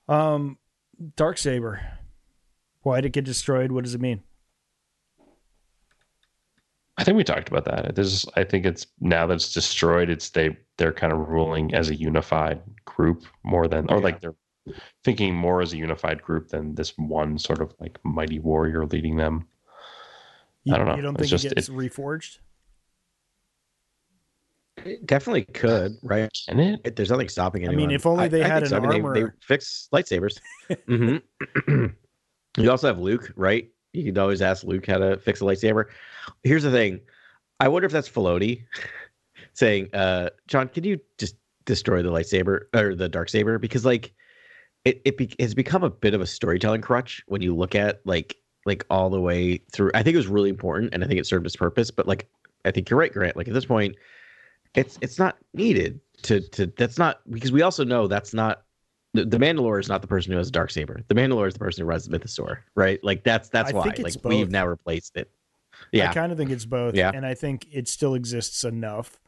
Um, dark saber. Why did it get destroyed? What does it mean? I think we talked about that. There's I think it's now that it's destroyed. It's they they're kind of ruling as a unified group more than or Yeah. like they're thinking more as a unified group than this one sort of like mighty warrior leading them. You, I don't know. You don't It's think just- it gets reforged? It definitely could, right? Can it? It- There's nothing stopping it. I mean, if only they had think an I mean, They, they fix lightsabers. hmm you also have Luke, right? You could always ask Luke how to fix a lightsaber. Here's the thing: I wonder if that's Filoni saying, uh, "Jon, can you just destroy the lightsaber or the dark saber?" Because like, it it be, it's become a bit of a storytelling crutch when you look at like like all the way through. I think it was really important, and I think it served its purpose. But like, I think you're right, Grant. Like at this point, it's it's not needed to to that's not because we also know that's not the, the Mandalore is not the person who has a dark saber. The Mandalore is the person who runs the Mythosaur, right? Like that's that's I why. like we've now replaced it. Yeah, I kind of think it's both. Yeah. And I think it still exists enough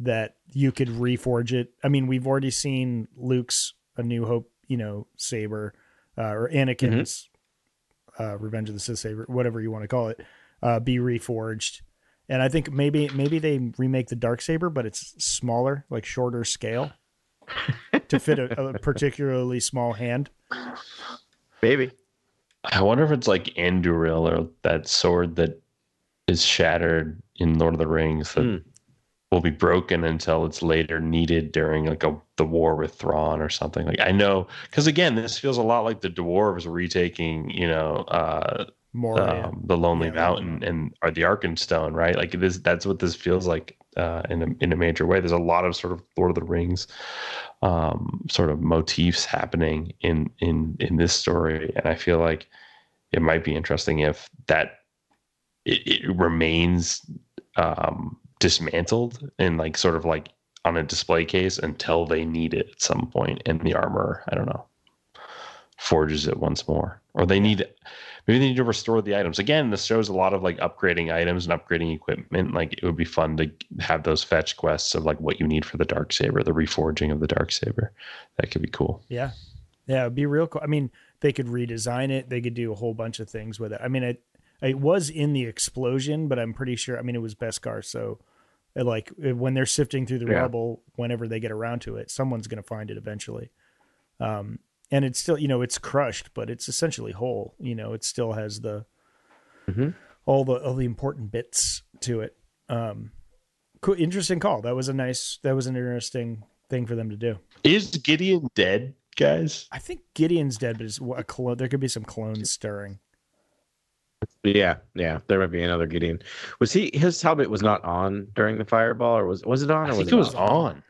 that you could reforge it. I mean, we've already seen Luke's A New Hope, you know, saber, uh, or Anakin's Mm-hmm. uh, Revenge of the Sith saber, whatever you want to call it, uh, be reforged. And I think maybe maybe they remake the dark saber, but it's smaller, like shorter scale, to fit a, a particularly small hand. Maybe. I wonder if it's like Anduril or that sword that is shattered in Lord of the Rings that Hmm. Will be broken until it's later needed during like a the war with Thrawn or something. Like I know because again, this feels a lot like the dwarves retaking, you know, uh, um, the Lonely Yeah, Mountain and or the Arkenstone, right? Like this, that's what this feels like uh, in a in a major way. There's a lot of sort of Lord of the Rings um, sort of motifs happening in in in this story, and I feel like it might be interesting if that it, it remains um, dismantled and like sort of like on a display case until they need it at some point. point, and the armor I don't know forges it once more, or they need maybe they need to restore the items again. This shows a lot of like upgrading items and upgrading equipment. Like it would be fun to have those fetch quests of like what you need for the dark saber, the reforging of the dark saber. That could be cool. Yeah. Yeah, it'd be real cool. I mean, they could redesign it. They could do a whole bunch of things with it. I mean, it it was in the explosion, but I'm pretty sure. I mean, it was Beskar, so like when they're sifting through the Yeah. rubble, whenever they get around to it, someone's going to find it eventually. Um, and it's still, you know, it's crushed, but it's essentially whole. You know, it still has the Mhm. all the all the important bits to it. Um, cool, interesting call. That was a nice. That was an interesting thing for them to do. Is Gideon dead, guys? I think Gideon's dead, but it's a clone. There could be some clones stirring. Yeah, yeah. There might be another Gideon. Was he? His helmet was not on during the fireball, or was was it on? Or I think was it was off? on.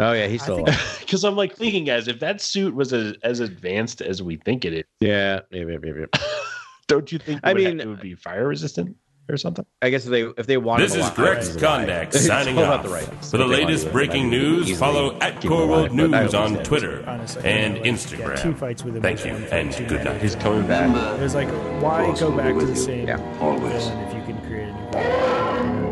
Oh yeah, he's still. Because I'm like thinking, guys, if that suit was as, as advanced as we think it is, Yeah, maybe, maybe, maybe. don't you think? I it would ha- mean- it would be fire resistant or something. I guess if they if they want. This him is alive, Grex he's alive. Kondak signing off. the rights. For the If they want latest to, breaking maybe news, follow at keep Core World News on think. Twitter Honestly, and like, Instagram. Yeah, two fights with him. Thank you and good night. night. He's coming back. It was like, why go back to the you. same Yeah. Always. if you can create a new?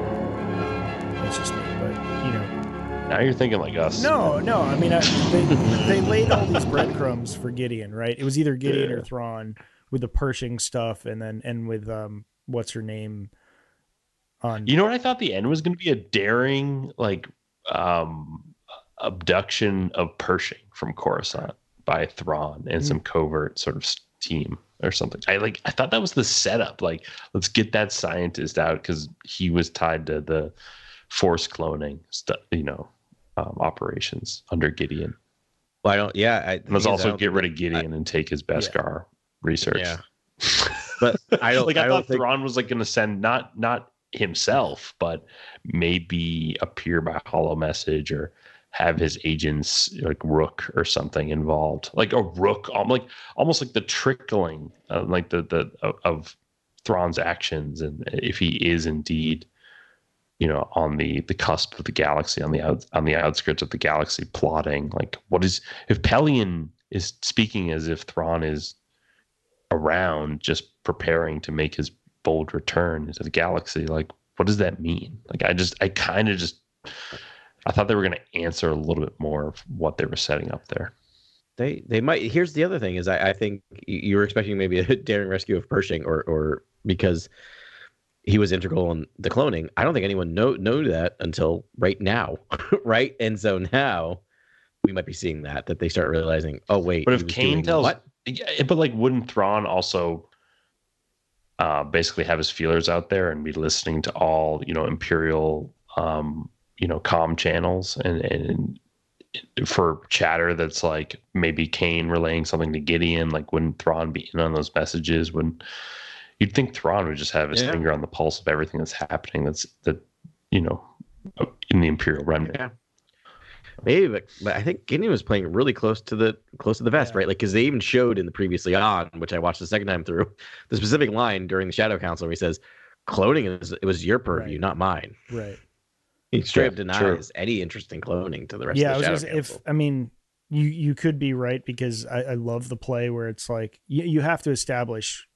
That's just me, but you know, Now you're thinking like us. no, no. I mean, I, they they laid all these breadcrumbs for Gideon, right? It was either Gideon or Thrawn with the Pershing stuff, and then and with um, what's her name on You know what I thought the end was going to be a daring like um abduction of Pershing from Coruscant by Thrawn and some covert sort of s- team or something. I like I thought that was the setup. Like let's get that scientist out because he was tied to the force cloning stuff, you know, um, operations under Gideon. Well, I don't. Yeah, I, And let's also out, get rid of Gideon and take his Beskar research. Yeah. But I don't. like I, I, thought think. Thrawn was like going to send not not himself, but maybe appear by holo message or have his agents like Rook or something involved, like a Rook, like almost like the trickling, uh, like the the of, of Thrawn's actions, and if he is indeed, you know, on the the cusp of the galaxy, on the out on the outskirts of the galaxy, plotting like what is if Pellaeon is speaking as if Thrawn is around just preparing to make his bold return into the galaxy like what does that mean like i just i kind of just i thought they were going to answer a little bit more of what they were setting up there They they might. Here's the other thing: is I, I think you were expecting maybe a daring rescue of Pershing, or or because he was integral in the cloning. I don't think anyone know knew that until right now, right? And so now we might be seeing that that they start realizing, oh wait, but if Kane tells what? But like wouldn't Thrawn also uh basically have his feelers out there and be listening to all you know imperial um you know com channels and and for chatter that's like maybe Kane relaying something to Gideon, like wouldn't Thrawn be in on those messages? When you'd think Thrawn would just have his Yeah. finger on the pulse of everything that's happening. That's that you know in the Imperial remnant. Yeah. Maybe, but, but I think Gideon was playing really close to the close to the vest, Yeah. right? Like because they even showed in the previously on, which I watched the second time through, the specific line during the Shadow Council where he says, "Cloning is it was your purview, Right. not mine." right. He straight up denies true. any interest in cloning to the rest yeah, of the gonna Shadow say, if I mean you you could be right because I, I love the play where it's like you, you have to establish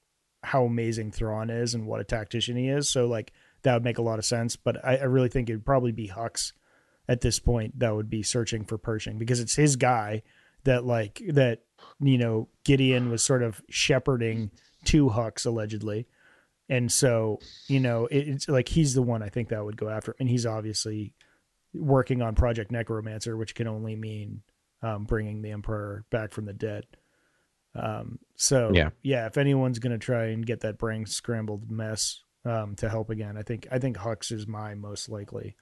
how amazing Thrawn is and what a tactician he is. So like that would make a lot of sense. But I, I really think it'd probably be Hux at this point that would be searching for Pershing because it's his guy that like that you know Gideon was sort of shepherding to Hux allegedly. And so, you know, it, it's like he's the one I think that would go after. And he's obviously working on Project Necromancer, which can only mean um, bringing the Emperor back from the dead. Um, so Yeah. yeah, if anyone's gonna try and get that brain scrambled mess um, to help again, I think I think Hux is my most likely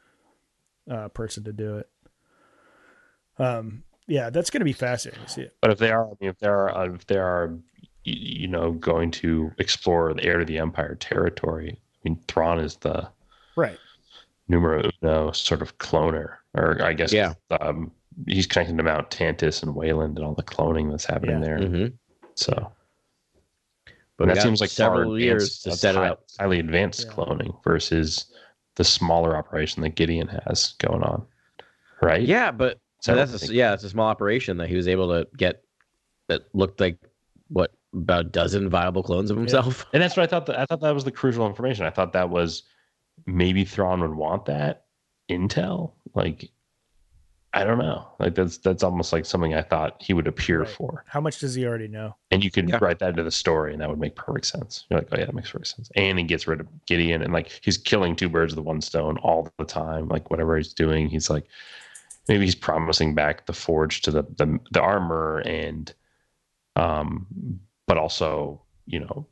uh, person to do it. Um, yeah, that's gonna be fascinating to see it. But if they are, I mean, if they are, uh, if they are, you know, going to explore the heir to the Empire territory, I mean, Thrawn is the Right. numero uno sort of cloner, or I guess Yeah. um, he's connecting to Mount Tantiss and Wayland and all the cloning that's happening Yeah. there. hmm So But that seems like several years advanced- to that's set it high- up. highly advanced Yeah. cloning versus the smaller operation that Gideon has going on, right? Yeah, but So that's a, yeah, it's a small operation that he was able to get that looked like what about a dozen viable clones of himself. and that's what I thought. That, I thought that was the crucial information. I thought that was maybe Thrawn would want that intel. Like, I don't know. Like that's that's almost like something I thought he would appear Right. for. How much does he already know? And you could Yeah. write that into the story, and that would make perfect sense. You're like, oh yeah, that makes perfect sense. And he gets rid of Gideon, and like he's killing two birds with one stone all the time. Like whatever he's doing, he's like maybe he's promising back the forge to the the, the armor, and um, but also you know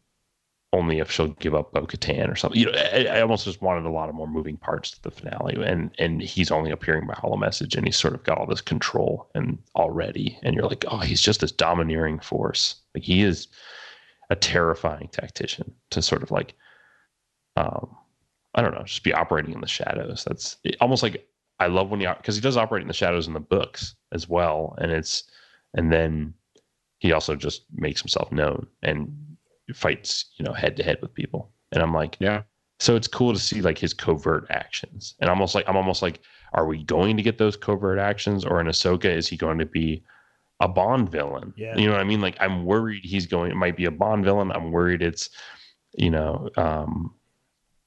only if she'll give up Bo Katan or something. You know, I, I almost just wanted a lot of more moving parts to the finale, and and he's only appearing by holo message, and he's sort of got all this control and already, and you're like, oh, he's just this domineering force. Like he is a terrifying tactician to sort of like, um, I don't know, just be operating in the shadows. That's almost like I love when he because he does operate in the shadows in the books as well, and it's and then he also just makes himself known and fights you know head to head with people. And i'm like Yeah. so it's cool to see like his covert actions. And almost like i'm almost like are we going to get those covert actions? Or in ahsoka is he going to be a bond villain? Yeah. you know what i mean? Like i'm worried he's going it might be a bond villain. I'm worried it's you know um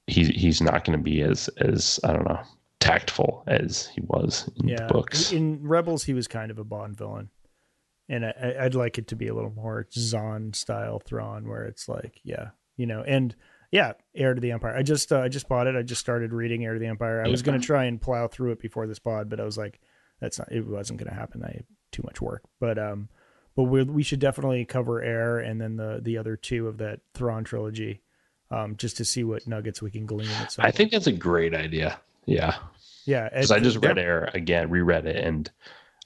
he's he's not going to be as as i don't know tactful as he was in Yeah, the books. In Rebels, he was kind of a Bond villain, and I- I'd like it to be a little more Zahn style Thrawn, where it's like, yeah, you know, and yeah, Heir to the Empire. I just uh, I just bought it. I just started reading Heir to the Empire. I was going to try and plow through it before this pod, but I was like, that's not. It wasn't going to happen. I too much work, but um, but we we should definitely cover Heir and then the the other two of that Thrawn trilogy. Um, just to see what nuggets we can glean. I think that's a great idea yeah yeah, because I just read yeah. Heir again, reread it, and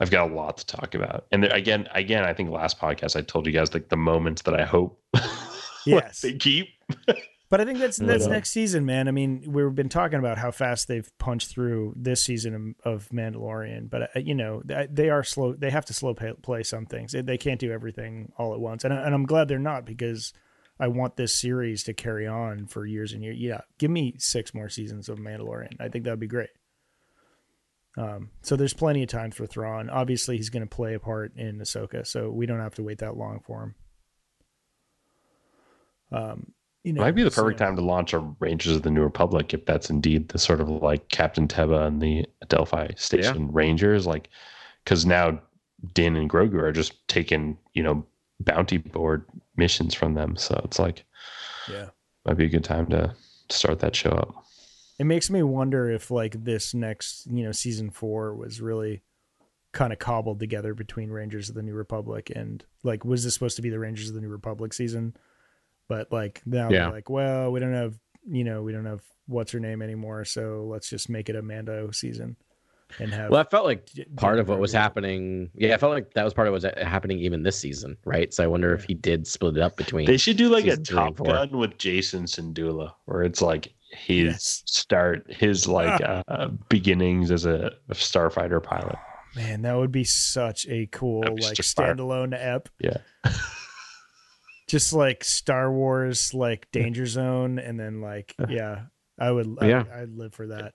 I've got a lot to talk about. And there, again, again, I think last podcast I told you guys like the moments that I hope Yes. they keep. But I think that's that's next season, man. I mean, we've been talking about how fast they've punched through this season of of Mandalorian, but uh, you know they are slow. They have to slow pay, play some things. They- They can't do everything all at once, and I, and I'm glad they're not because I want this series to carry on for years and years. Yeah, give me six more seasons of Mandalorian. I think that'd be great. Um, so there's plenty of time for Thrawn. Obviously, he's going to play a part in Ahsoka, so we don't have to wait that long for him. Um, you know, Might be the so- perfect time to launch a Rangers of the New Republic if that's indeed the sort of like Captain Teva and the Delphi Station Rangers, like because now Din and Grogu are just taking you know bounty board missions from them, so it's like Yeah. might be a good time to start that show up. It makes me wonder if like this next, you know, season four was really kind of cobbled together between Rangers of the New Republic and like was this supposed to be the Rangers of the New Republic season? But like now Yeah. they're like, well, we don't have you know, we don't have what's her name anymore, so let's just make it a Mando season and have Well, I felt like D- part of what was happening. Yeah, I felt like that was part of what was happening even this season, right? So I wonder if he did split it up between. They should do like a Season three and Top four. Gun with Jacen Syndulla, where it's like his Yes. start, his ah. like uh, uh, beginnings as a, starfighter pilot. Oh, man, that would be such a cool like a fire- standalone ep. Yeah. Just like Star Wars, like Danger Zone, and then like uh-huh. yeah, I would. I, Yeah. I'd live for that.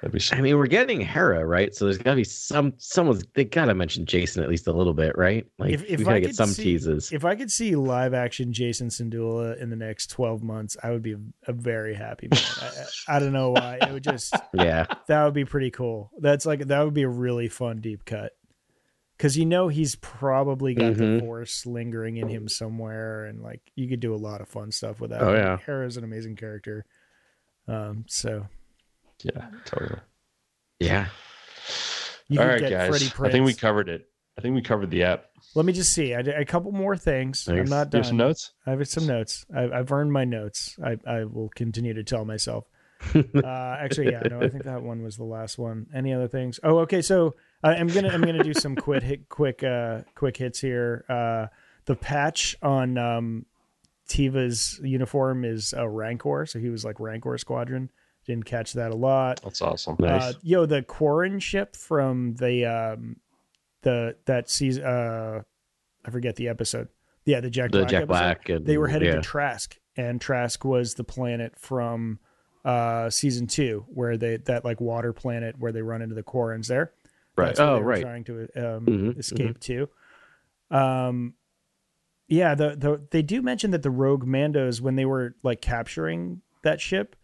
That'd be I mean, we're getting Hera, right? So there's got to be some someone's they got to mention Jacen at least a little bit, right? Like If- if we got to get some see- teases. If I could see live action Jacen Syndulla in the next twelve months, I would be a, a very happy man. I, I, I don't know why. It would just yeah, that would be pretty cool. That's like that would be a really fun deep cut. Cause you know he's probably got the Mhm. force lingering in him somewhere, and like you could do a lot of fun stuff with that. Oh, yeah. Hera's an amazing character. Um, so yeah, totally. yeah. you All could right, get guys. I think we covered it. I think we covered the app. Let me just see. I did a couple more things. I'm Thanks. not Do you done. have some notes? I have some notes. I've, I've earned my notes. I, I will continue to tell myself. Uh, actually, yeah, no, I think that one was the last one. Any other things? Oh, okay. So I I'm gonna I'm gonna do some quick hit, quick uh quick hits here. Uh, the patch on um, Teva's uniform is a Rancor, so he was like Rancor Squadron. Didn't catch that a lot. That's awesome. Nice. Uh, yo, the Quarren ship from the um, the that season. Uh, I forget the episode. Yeah, the Jack the Black. Jack episode. Black. And, They were headed yeah. to Trask, and Trask was the planet from uh season two, where they that like water planet where they run into the Quarrens there. Right. That's Oh, they were right. Trying to um, Mhm, escape to. Um, yeah. The the they do mention that the Rogue Mandos when they were like capturing that ship,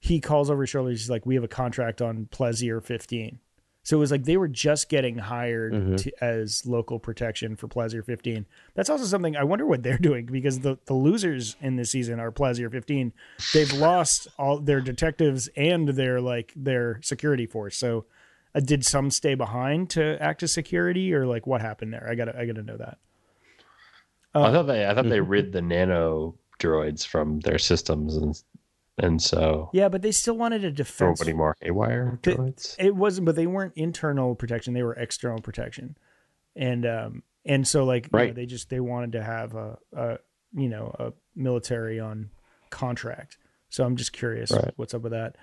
he calls over his shoulder. He's like, "We have a contract on Plazir 15." So it was like they were just getting hired Mhm. to, as local protection for Plazir 15. That's also something I wonder what they're doing because the, the losers in this season are Plazir 15. They've lost all their detectives and their like their security force. So uh, did some stay behind to act as security or like what happened there? I gotta I gotta know that. I thought they I thought Mm-hmm. they rid the nano droids from their systems and and so Yeah, but they still wanted a defense. nobody more haywire The- droids. It wasn't, but they weren't internal protection; they were external protection, and um, and so like you know, they just they wanted to have a, a you know a military on contract. So I'm just curious Right. what's up with that.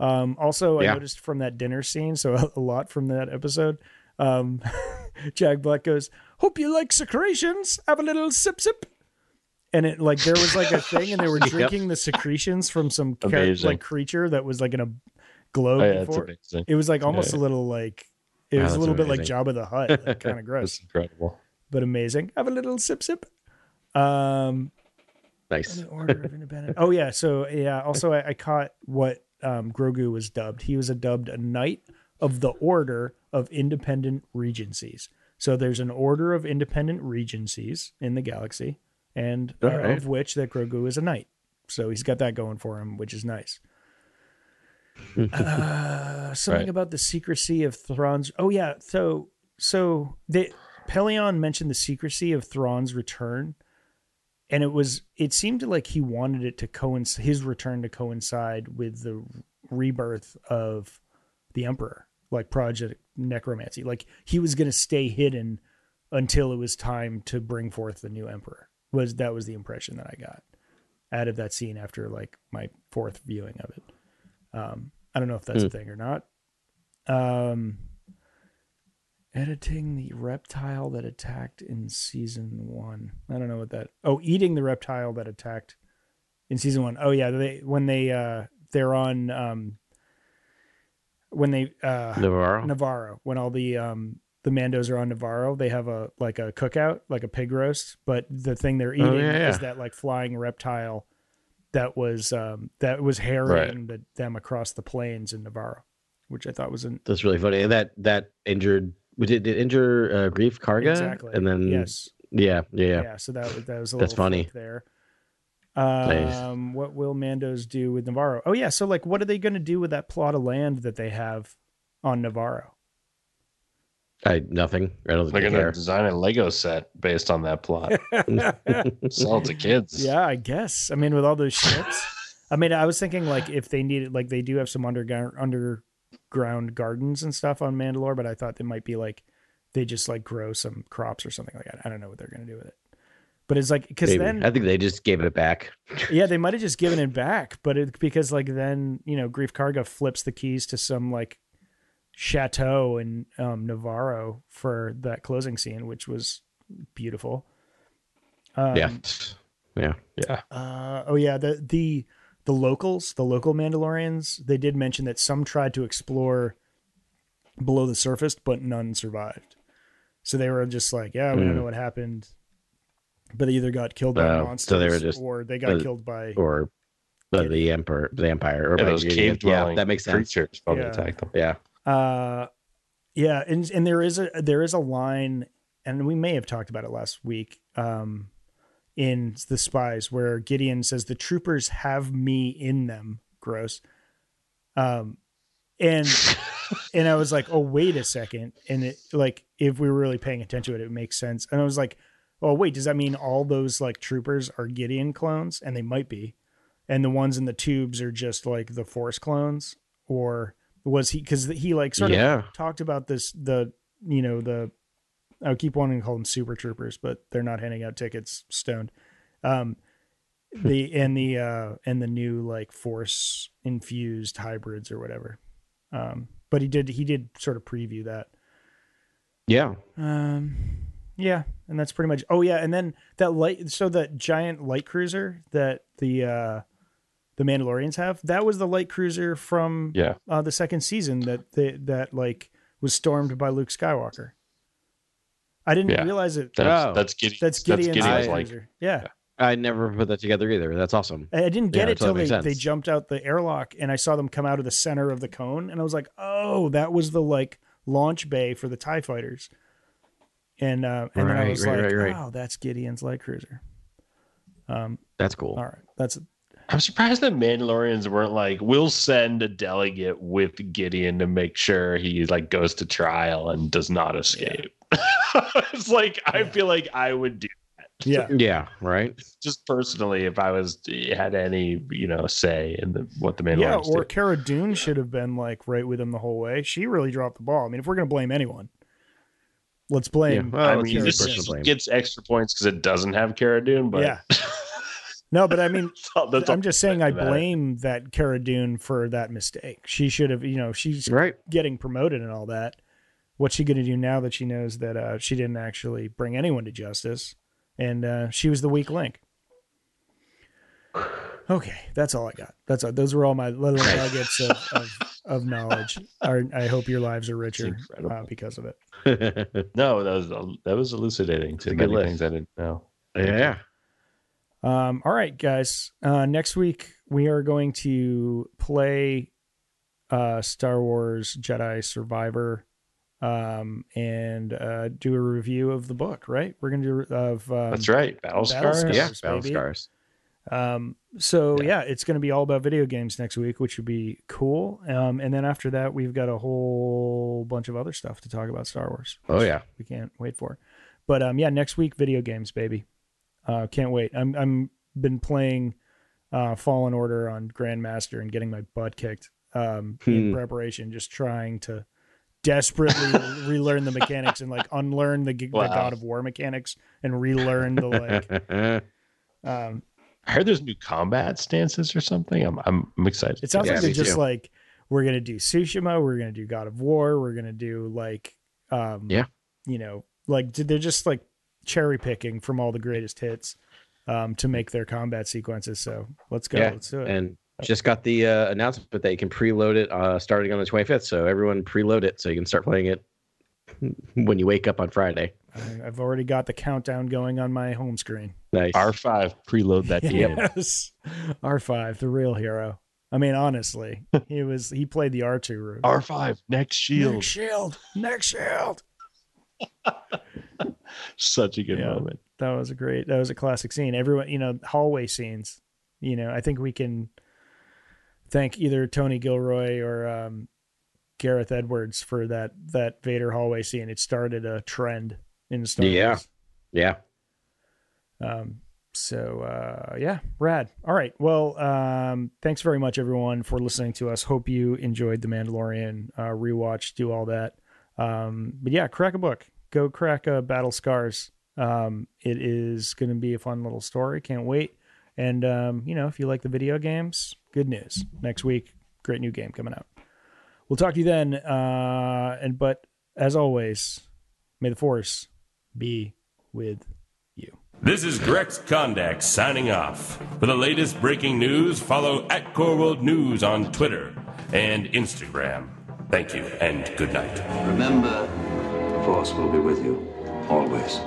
Um, also, I noticed from that dinner scene, so a, a lot from that episode. Um, Jack Black goes, "Hope you like secretions. Have a little sip sip." And it like there was like a thing, and they were Yep. drinking the secretions from some ca- like creature that was like in a globe Oh, yeah, before. It was like almost Yeah. a little like it was a that's little bit like amazing. Jabba the Hutt, like, kind of gross, incredible. but amazing. Have a little sip sip. Um, Nice. Order of Independent. Oh yeah, so yeah. Also, I, I caught what um, Grogu was dubbed. He was a dubbed a Knight of the Order of Independent Regencies. So there's an Order of Independent Regencies in the galaxy, and uh, right. of which that Grogu is a knight. So he's got that going for him, which is nice. uh, something Right. about the secrecy of Thrawn's. Oh yeah, so so they Pellaeon mentioned the secrecy of Thrawn's return, and it was it seemed like he wanted it to coincide his return to coincide with the rebirth of the Emperor, like Project Necromancy. Like he was going to stay hidden until it was time to bring forth the new Emperor. Was that was the impression that I got out of that scene after like my fourth viewing of it. Um, I don't know if that's a thing or not. Um, editing the reptile that attacked in season one. I don't know what that. Oh, eating the reptile that attacked in season one. Oh yeah, they when they uh they're on um when they uh Nevarro. Nevarro when all the um the Mandos are on Nevarro, they have a like a cookout, like a pig roast. But the thing they're eating Oh, yeah, is that like flying reptile that was um that was harrying the, them across the plains in Nevarro, which I thought was an That's really funny. And that that injured did it injure uh, Greef Karga? exactly And then yes yeah, yeah, yeah. yeah. so that was that was a That's funny. there. Nice. Um, what will Mandos do with Nevarro? Oh yeah, so like, what are they going to do with that plot of land that they have on Nevarro? I nothing. I don't They're think gonna care. design a Lego set based on that plot. Sell it to kids. Yeah, I guess. I mean, with all those ships. I mean, I was thinking like if they needed, like they do have some underground underground gardens and stuff on Mandalore, but I thought they might be like they just like grow some crops or something like that. I don't know what they're gonna do with it. But it's like because then I think they just gave it back. yeah, they might have just given it back, but it because like then you know Greef Karga flips the keys to some like chateau in um, Nevarro for that closing scene, which was beautiful. Um, yeah. Yeah. Yeah. Uh, oh yeah, the the the locals, the local Mandalorians, they did mention that some tried to explore below the surface, but none survived. So they were just like, yeah, we don't Hmm. know what happened. But they either got killed by so monsters, they were just- or they got uh, killed by. Or the, the emperor, the empire, or Yeah, by those the- cave Yeah, that makes sense. creatures probably Yeah. attack them. Yeah. Uh, yeah, and and there is a there is a line, and we may have talked about it last week. Um, in the spies where Gideon says the troopers have me in them. Gross. Um, and and I was like, oh wait a second, and it like if we were really paying attention to it, it makes sense. And I was like, oh wait, does that mean all those like troopers are Gideon clones? And they might be, and the ones in the tubes are just like the Force clones, or was he because he like sort of Yeah. talked about this the you know the I keep wanting to call them super troopers, but they're not handing out tickets stoned. Um, the and the uh and the new like force infused hybrids or whatever. Um, but he did he did sort of preview that. Yeah. Um, yeah, and that's pretty much. Oh yeah, and then that light. So that giant light cruiser that the uh, the Mandalorians have. That was the light cruiser from Yeah. uh, the second season that they, that like was stormed by Luke Skywalker. I didn't Yeah. realize it. That's Oh. that's Gideon. That's Gideon's, Gideon's light like cruiser. Yeah. I never put that together either. That's awesome. I didn't get Yeah, it that totally till makes they, they jumped out the airlock and I saw them come out of the center of the cone and I was like, oh, that was the like launch bay for the TIE fighters. And uh and then I was right, like, right, right. oh, that's Gideon's light cruiser. Um, That's cool. all right. That's I'm surprised the Mandalorians weren't like, we'll send a delegate with Gideon to make sure he like goes to trial and does not escape. it's like I feel like I would do that. yeah. Yeah. Right. just personally if I was had any you know say in the what the Mandalorians Yeah, or do. Cara Dune should have been like right with him the whole way. She really dropped the ball. I mean, if we're gonna blame anyone, let's blame. Yeah, well, I mean, use this blame. gets extra points because it doesn't have Cara Dune, but Yeah. No, but I mean, that's all- that's I'm just saying I about it. blame that Cara Dune for that mistake. She should have, you know, she's Right. getting promoted and all that. What's she going to do now that she knows that uh, she didn't actually bring anyone to justice and uh, she was the weak link? Okay, that's all I got. That's all, those were all my little nuggets of, of, of knowledge. Our, I hope your lives are richer uh, because of it. No, that was that was elucidating to many list. things I didn't know. yeah. Um, all right, guys. Uh, next week we are going to play uh, Star Wars Jedi Survivor um, and uh, do a review of the book. Right? We're gonna do of um, That's right, Battle Battle Scars. Scars. Yeah. Battle baby. scars. Um, so Yeah. yeah. it's going to be all about video games next week, which would be cool. Um, and then after that, we've got a whole bunch of other stuff to talk about Star Wars. Oh yeah. we can't wait for. But um, yeah, next week, video games, baby. Uh, can't wait. I'm I'm been playing uh, Fallen Order on Grandmaster and getting my butt kicked um, in Hmm. preparation, just trying to desperately relearn the mechanics and like unlearn the, Wow. the God of War mechanics and relearn the like. Um, I heard there's new combat stances or something. I'm I'm, I'm excited. It sounds Yeah, like they're just too. like we're gonna do Tsushima, we're gonna do God of War, we're gonna do like um Yeah. you know, like they're just like cherry picking from all the greatest hits um to make their combat sequences. So let's go. Yeah, Let's do it. and just got the uh, announcement that you can preload it uh, starting on the 25th. So everyone preload it so you can start playing it when you wake up on Friday. I, I've already got the countdown going on my home screen. Nice. R5 preload that game. Yes. R five, the real hero. I mean, honestly, he was he played the R two route. R5 next shield. Next shield. Next shield. Such a good Yeah. moment. that was a great that was a classic scene everyone you know hallway scenes you know i think we can thank either tony gilroy or um, gareth edwards for that that vader hallway scene it started a trend in Star Yeah. Yeah. Um, so uh, yeah, rad. All right. Well, um, thanks very much everyone for listening to us. Hope you enjoyed the Mandalorian uh, rewatch. Do all that. Um, but yeah, crack a book. Go crack a Battle Scars. Um, it is going to be a fun little story. Can't wait. And um, you know, if you like the video games, good news. Next week, great new game coming out. We'll talk to you then. Uh, and but as always, may the force be with you. This is Grex Kondak signing off. For the latest breaking news, follow at Core World News on Twitter and Instagram. Thank you, and good night. Remember, the Force will be with you, always.